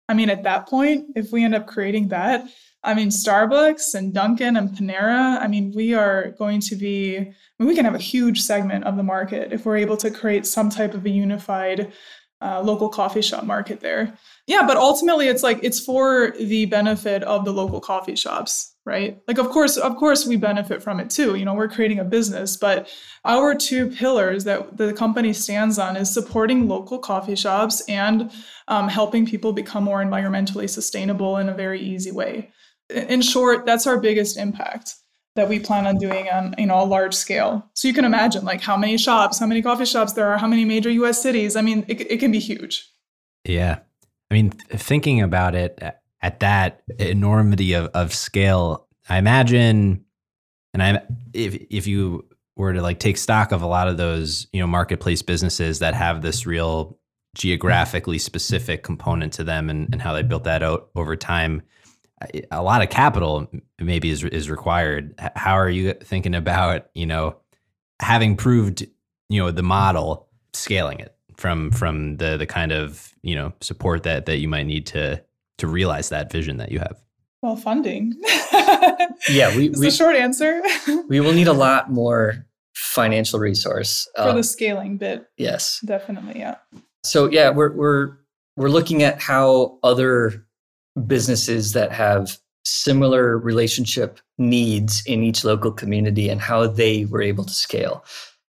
i mean at that point if we end up creating that I mean, Starbucks and Dunkin' and Panera, I mean, we are going to be, I mean, we can have a huge segment of the market if we're able to create some type of a unified uh, local coffee shop market there. Yeah, but ultimately it's like it's for the benefit of the local coffee shops, right? Like of course, of course we benefit from it too. You know, we're creating a business, but our two pillars that the company stands on is supporting local coffee shops and um, helping people become more environmentally sustainable in a very easy way in short, that's our biggest impact that we plan on doing on you know a large scale. So you can imagine like how many shops, how many coffee shops there are, how many major U.S. cities. I mean, it, it can be huge. Yeah, I mean, thinking about it at that enormity of, of scale, I imagine, and I if if you were to like take stock of a lot of those you know marketplace businesses that have this real geographically specific component to them and, and how they built that out over time a lot of capital maybe is is required. How are you thinking about you know having proved you know the model scaling it from from the the kind of you know support that that you might need to to realize that vision that you have? Well, funding. yeah, we, we the short answer. we will need a lot more financial resource for um, the scaling bit. Yes, definitely. Yeah. So yeah, we're we're we're looking at how other businesses that have similar relationship needs in each local community and how they were able to scale.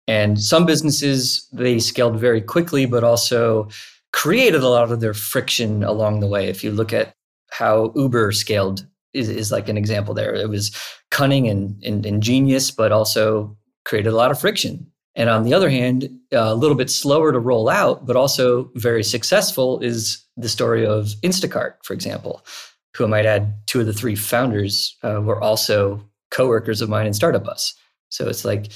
And some businesses, they scaled very quickly, but also created a lot of their friction along the way. If you look at how Uber scaled, is, is like an example there. It was cunning and, and ingenious, but also created a lot of friction. And on the other hand, a little bit slower to roll out, but also very successful is the story of Instacart, for example, who I might add two of the three founders uh, were also coworkers of mine in Startup Bus. So it's like,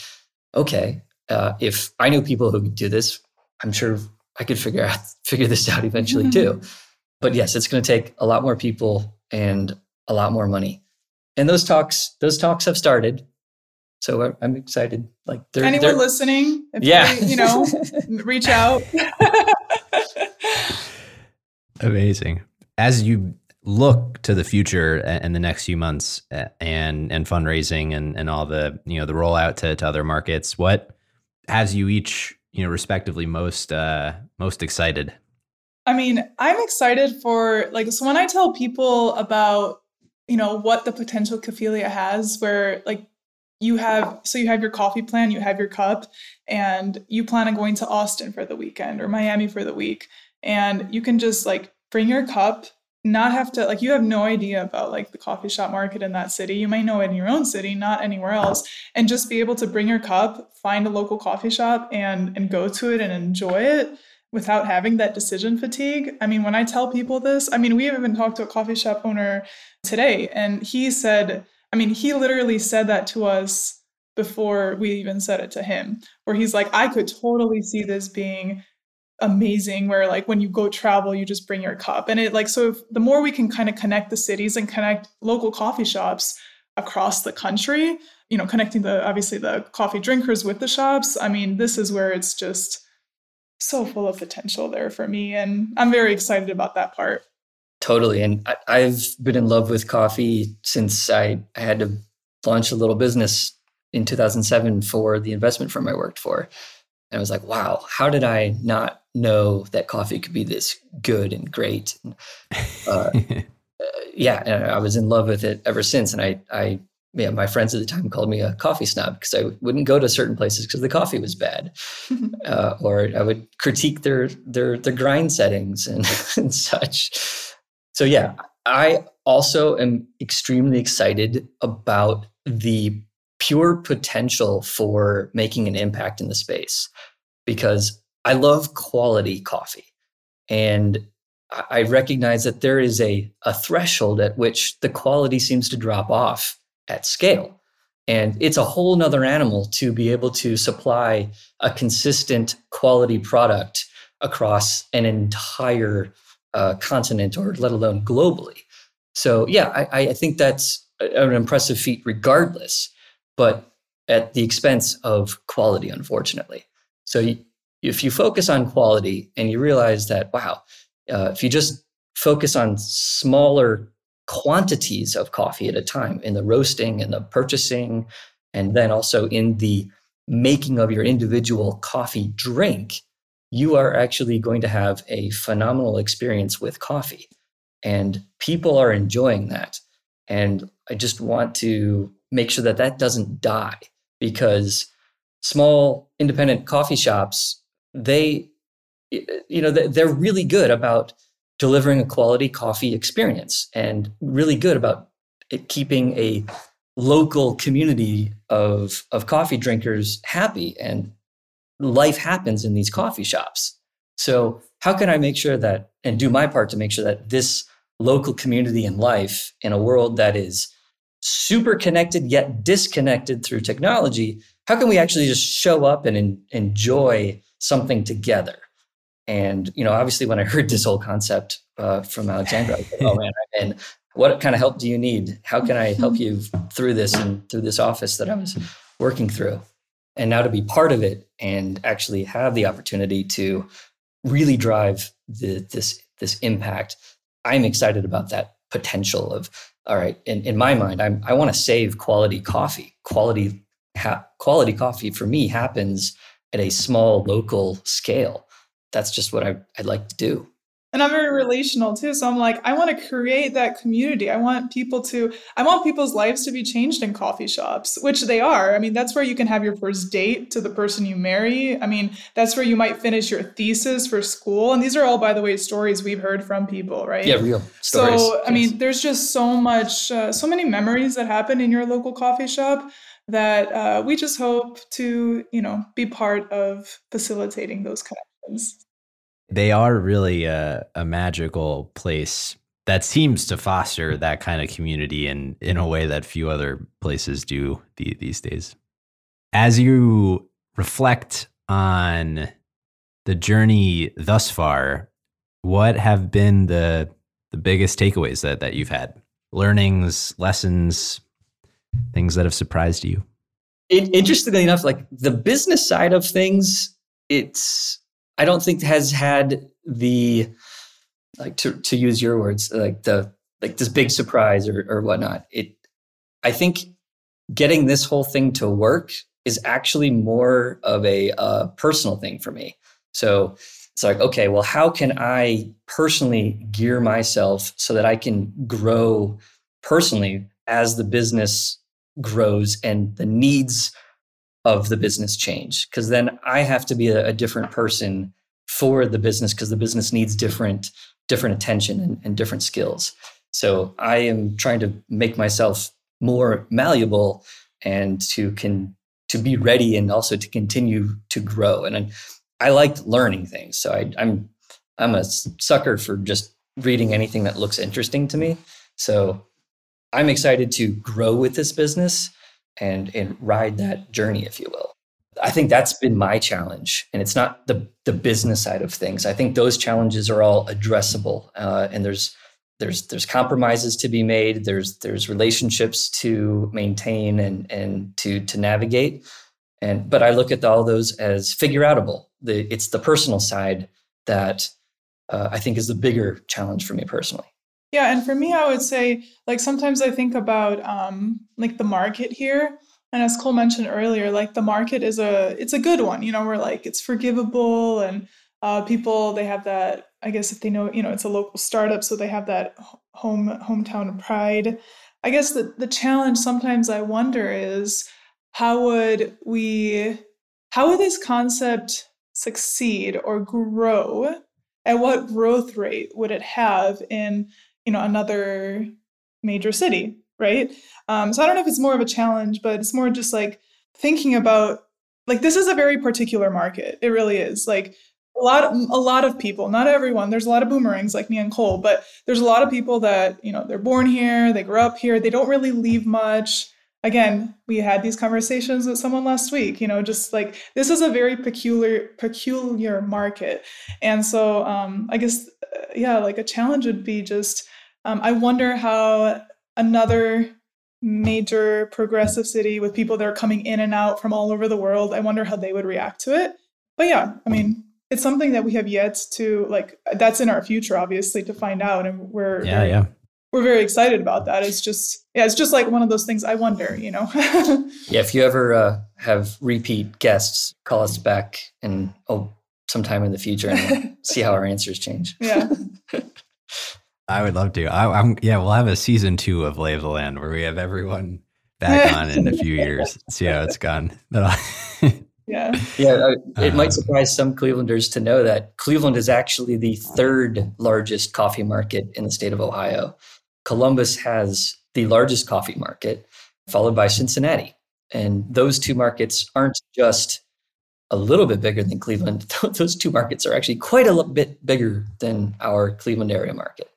okay, uh, if I know people who could do this, I'm sure I could figure out figure this out eventually mm-hmm. too. But yes, it's going to take a lot more people and a lot more money. And those talks, those talks have started. So I'm excited. Like, they're, anyone they're, listening, yeah, they, you know, reach out. Amazing. As you look to the future and the next few months and and fundraising and, and all the you know the rollout to, to other markets, what has you each you know respectively most uh, most excited? I mean, I'm excited for like so when I tell people about you know what the potential Cophelia has, where like you have so you have your coffee plan, you have your cup, and you plan on going to Austin for the weekend or Miami for the week. And you can just like bring your cup not have to like you have no idea about like the coffee shop market in that city. You might know it in your own city not anywhere else. And just be able to bring your cup find a local coffee shop and and go to it and enjoy it without having that decision fatigue. I mean when i tell people this i mean we even talked to a coffee shop owner today and he said i mean he literally said that to us before we even said it to him where he's like i could totally see this being amazing where like when you go travel you just bring your cup. And it like so if, the more we can kind of connect the cities and connect local coffee shops across the country you know connecting the obviously the coffee drinkers with the shops i mean this is where it's just so full of potential there for me and i'm very excited about that part totally and I, have been in love with coffee since I, I had to launch a little business in 2007 for the investment firm i worked for and I was like, wow, how did I not know that coffee could be this good and great? And, uh, uh, yeah, and I was in love with it ever since. And I, I, yeah, my friends at the time called me a coffee snob because I wouldn't go to certain places because the coffee was bad, uh, or I would critique their their their grind settings and, and such. So yeah, I also am extremely excited about the pure potential for making an impact in the space because I love quality coffee. And I recognize that there is a, a threshold at which the quality seems to drop off at scale. And it's a whole nother animal to be able to supply a consistent quality product across an entire uh, continent or let alone globally. So, yeah, I, I think that's an impressive feat regardless but at the expense of quality, unfortunately. So you, if you focus on quality and you realize that, wow, uh, if you just focus on smaller quantities of coffee at a time in the roasting and the purchasing, and then also in the making of your individual coffee drink, you are actually going to have a phenomenal experience with coffee. And people are enjoying that. And I just want to make sure that that doesn't die because small independent coffee shops they you know they're really good about delivering a quality coffee experience and really good about keeping a local community of of coffee drinkers happy and life happens in these coffee shops so how can i make sure that and do my part to make sure that this local community and life in a world that is super connected yet disconnected through technology, how can we actually just show up and en- enjoy something together? And you know, obviously, when I heard this whole concept uh, from Alexandra, I "Oh man!" And what kind of help do you need? How can I help you through this and through this office that I was working through? And now to be part of it and actually have the opportunity to really drive the, this this impact, I'm excited about that potential of all right, in, in my mind, I'm, I want to save quality coffee. Quality, ha- quality coffee for me happens at a small local scale. That's just what I, I'd like to do and i'm very relational too so i'm like i want to create that community. I want people to i want people's lives to be changed in coffee shops which they are. I mean that's where you can have your first date to the person you marry. I mean that's where you might finish your thesis for school. And these are all by the way stories we've heard from people right? Yeah real stories. so i mean there's just so much uh, so many memories that happen in your local coffee shop that uh, we just hope to you know be part of facilitating those connections they are really a, a magical place that seems to foster that kind of community in in a way that few other places do the, these days. As you reflect on the journey thus far, what have been the the biggest takeaways that, that you've had? Learnings, lessons, things that have surprised you? It, interestingly enough, like the business side of things, it's I don't think has had the like to to use your words like the like this big surprise or or whatnot. It I think getting this whole thing to work is actually more of a uh, personal thing for me. So it's like, okay, well, how can I personally gear myself so that I can grow personally as the business grows and the needs of the business change because then I have to be a, a different person for the business because the business needs different different attention and, and different skills. So I am trying to make myself more malleable and to can to be ready and also to continue to grow. And I, I like learning things, so I, I'm I'm a sucker for just reading anything that looks interesting to me. So I'm excited to grow with this business and and ride that journey, if you will. I think that's been my challenge, and it's not the the business side of things. I think those challenges are all addressable, uh, and there's there's there's compromises to be made. There's there's relationships to maintain and and to to navigate. And but I look at all those as figure outable. The it's the personal side that uh, I think is the bigger challenge for me personally. Yeah, and for me, I would say like sometimes I think about um, like the market here, and as Cole mentioned earlier, like the market is a it's a good one. You know, where like it's forgivable and uh, people they have that. I guess if they know, you know, it's a local startup, so they have that home hometown pride. I guess the the challenge sometimes I wonder is how would we how would this concept succeed or grow? At what growth rate would it have in you know another major city right? Um, so i don't know if it's more of a challenge but it's more just like thinking about like this is a very particular market. It really is. Like a lot of, a lot of people not everyone there's a lot of boomerangs like me and cole but there's a lot of people that you know they're born here they grew up here they don't really leave much. Again we had these conversations with someone last week you know just like this is a very peculiar peculiar market. And so um i guess uh, yeah like a challenge would be just um, I wonder how another major progressive city with people that are coming in and out from all over the world, I wonder how they would react to it. But yeah, I mean, it's something that we have yet to like that's in our future obviously to find out and we're yeah very, yeah. we're very excited about that. It's just yeah it's just like one of those things i wonder you know? Yeah if you ever uh, have repeat guests call us back and oh sometime in the future and see how our answers change. Yeah I would love to. I, am yeah. We'll have a season two of Lay of the Land where we have everyone back on in a few years. See how it's gone. yeah. Yeah. Uh, it might uh-huh. surprise some Clevelanders to know that Cleveland is actually the third largest coffee market in the state of Ohio. Columbus has the largest coffee market, followed by Cincinnati. And those two markets aren't just a little bit bigger than Cleveland. Those two markets are actually quite a bit bigger than our Cleveland area market.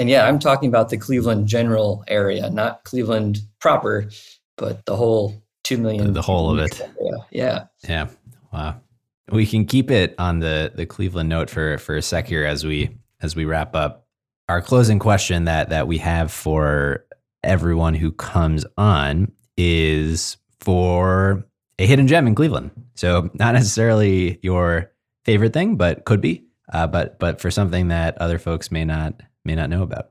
And yeah, I'm talking about the Cleveland general area, not Cleveland proper, but the whole 2 million. The whole of it. Area. Yeah. Yeah. Wow. We can keep it on the the Cleveland note for for a sec here as we as we wrap up. Our closing question that that we have for everyone who comes on is for a hidden gem in Cleveland. So not necessarily your favorite thing, but could be. Uh, but but for something that other folks may not may not know about,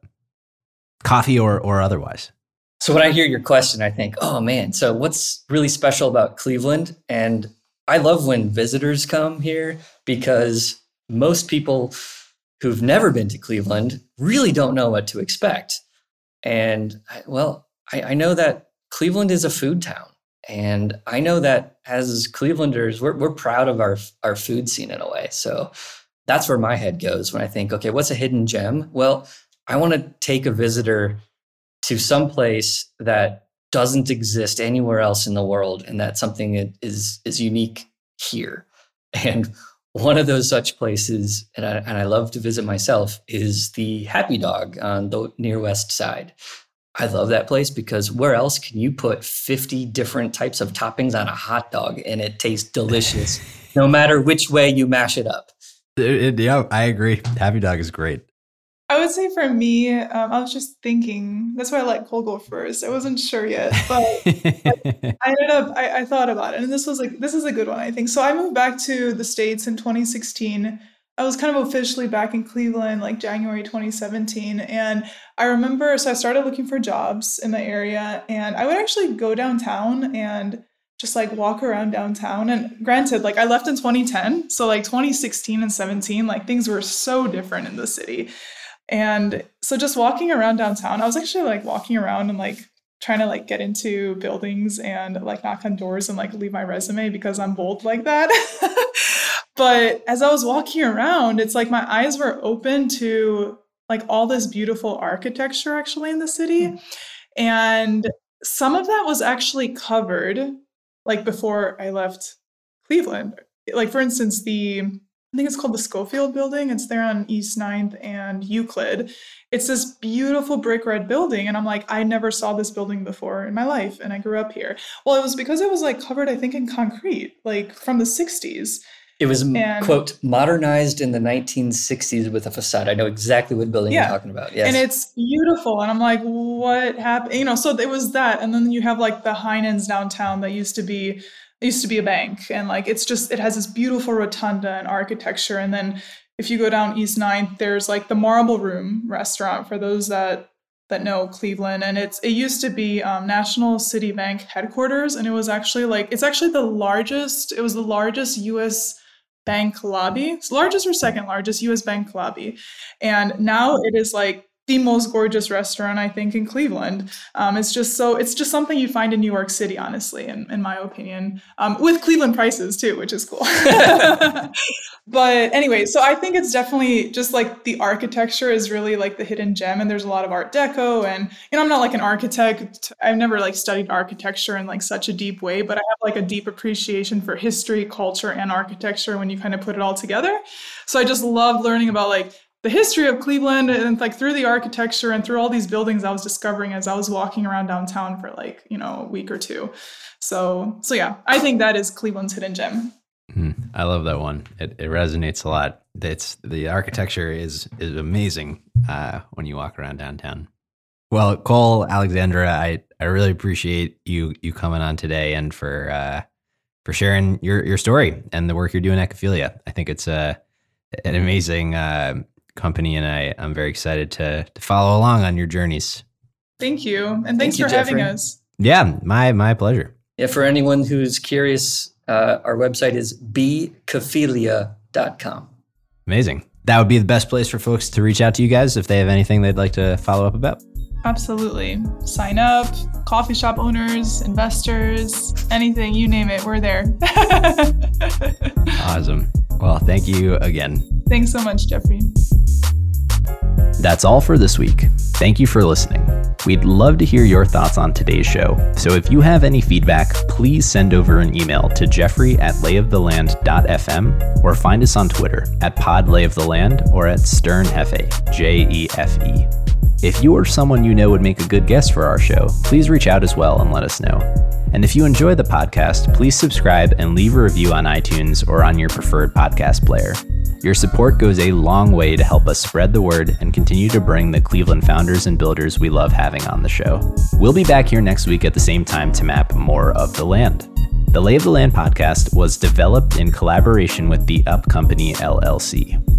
coffee or or otherwise. So when I hear your question, I think, oh man, so what's really special about Cleveland? And I love when visitors come here because most people who've never been to Cleveland really don't know what to expect. And well, I, I know that Cleveland is a food town. And I know that as Clevelanders, we're, we're proud of our, our food scene in a way. So that's where my head goes when I think, okay, what's a hidden gem? Well, I want to take a visitor to some place that doesn't exist anywhere else in the world, and that's something that is is unique here. And one of those such places, and I, and I love to visit myself, is the Happy Dog on the near west side. I love that place because where else can you put 50 different types of toppings on a hot dog and it tastes delicious, no matter which way you mash it up? It, yeah, I agree. Happy Dog is great. I would say for me, um, I was just thinking. That's why I let Cole go first. I wasn't sure yet, but I ended up. I, I, thought about it, and this was like this is a good one, I think. So I moved back to the states in 2016. I was kind of officially back in Cleveland like January 2017, and I remember. So I started looking for jobs in the area, and I would actually go downtown and just like walk around downtown. And granted, like I left in 2010. So like 2016 and 17, like things were so different in the city. And so just walking around downtown, I was actually like walking around and like trying to like get into buildings and like knock on doors and like leave my resume because I'm bold like that. but as I was walking around, it's like my eyes were open to like all this beautiful architecture actually in the city. Mm. And some of that was actually covered like before I left Cleveland. Like for instance, the I think it's called the Schofield Building. It's there on East 9th and Euclid. It's this beautiful brick red building. And I'm like, I never saw this building before in my life. And I grew up here. Well, it was because it was like covered, I think, in concrete, like from the 60s. It was and, quote modernized in the 1960s with a facade. I know exactly what building yeah. you're talking about. Yes, and it's beautiful. And I'm like, what happened? You know, so it was that, and then you have like the Heinen's downtown that used to be used to be a bank, and like it's just it has this beautiful rotunda and architecture. And then if you go down East 9th, there's like the Marble Room restaurant for those that that know Cleveland, and it's it used to be um, National City Bank headquarters, and it was actually like it's actually the largest. It was the largest U.S bank lobby. It's largest or second largest US bank lobby. And now it is like the most gorgeous restaurant I think in Cleveland. Um, it's just so it's just something you find in New York City, honestly, in, in my opinion, um, with Cleveland prices too, which is cool. but anyway, so I think it's definitely just like the architecture is really like the hidden gem, and there's a lot of Art Deco, and you know I'm not like an architect. I've never like studied architecture in like such a deep way, but I have like a deep appreciation for history, culture, and architecture when you kind of put it all together. So I just love learning about like the history of Cleveland and like through the architecture and through all these buildings I was discovering as I was walking around downtown for like, you know, a week or two. So, so yeah, I think that is Cleveland's hidden gem. Mm, I love that one. It, it resonates a lot. It's the architecture is is amazing uh, when you walk around downtown. Well, Cole, Alexandra, I, I really appreciate you you coming on today and for uh, for sharing your your story and the work you're doing at Cophelia. I think it's a an amazing uh, company, and I, I'm very excited to, to follow along on your journeys. Thank you. And thanks Thank you, for Jeffrey. having us. Yeah, my, my pleasure. Yeah, for anyone who's curious, uh, our website is becophelia.com. Amazing. That would be the best place for folks to reach out to you guys if they have anything they'd like to follow up about. Absolutely. Sign up, coffee shop owners, investors, anything, you name it, we're there. awesome. Well, thank you again. Thanks so much, Jeffrey. That's all for this week. Thank you for listening. We'd love to hear your thoughts on today's show, so if you have any feedback, please send over an email to jeffrey at layoftheland.fm or find us on Twitter at podlayoftheland or at sternjefe, J-E-F-E. If you or someone you know would make a good guest for our show, please reach out as well and let us know. And if you enjoy the podcast, please subscribe and leave a review on iTunes or on your preferred podcast player. Your support goes a long way to help us spread the word and continue to bring the Cleveland founders and builders we love having on the show. We'll be back here next week at the same time to map more of the land. The Lay of the Land podcast was developed in collaboration with the Up Company LLC.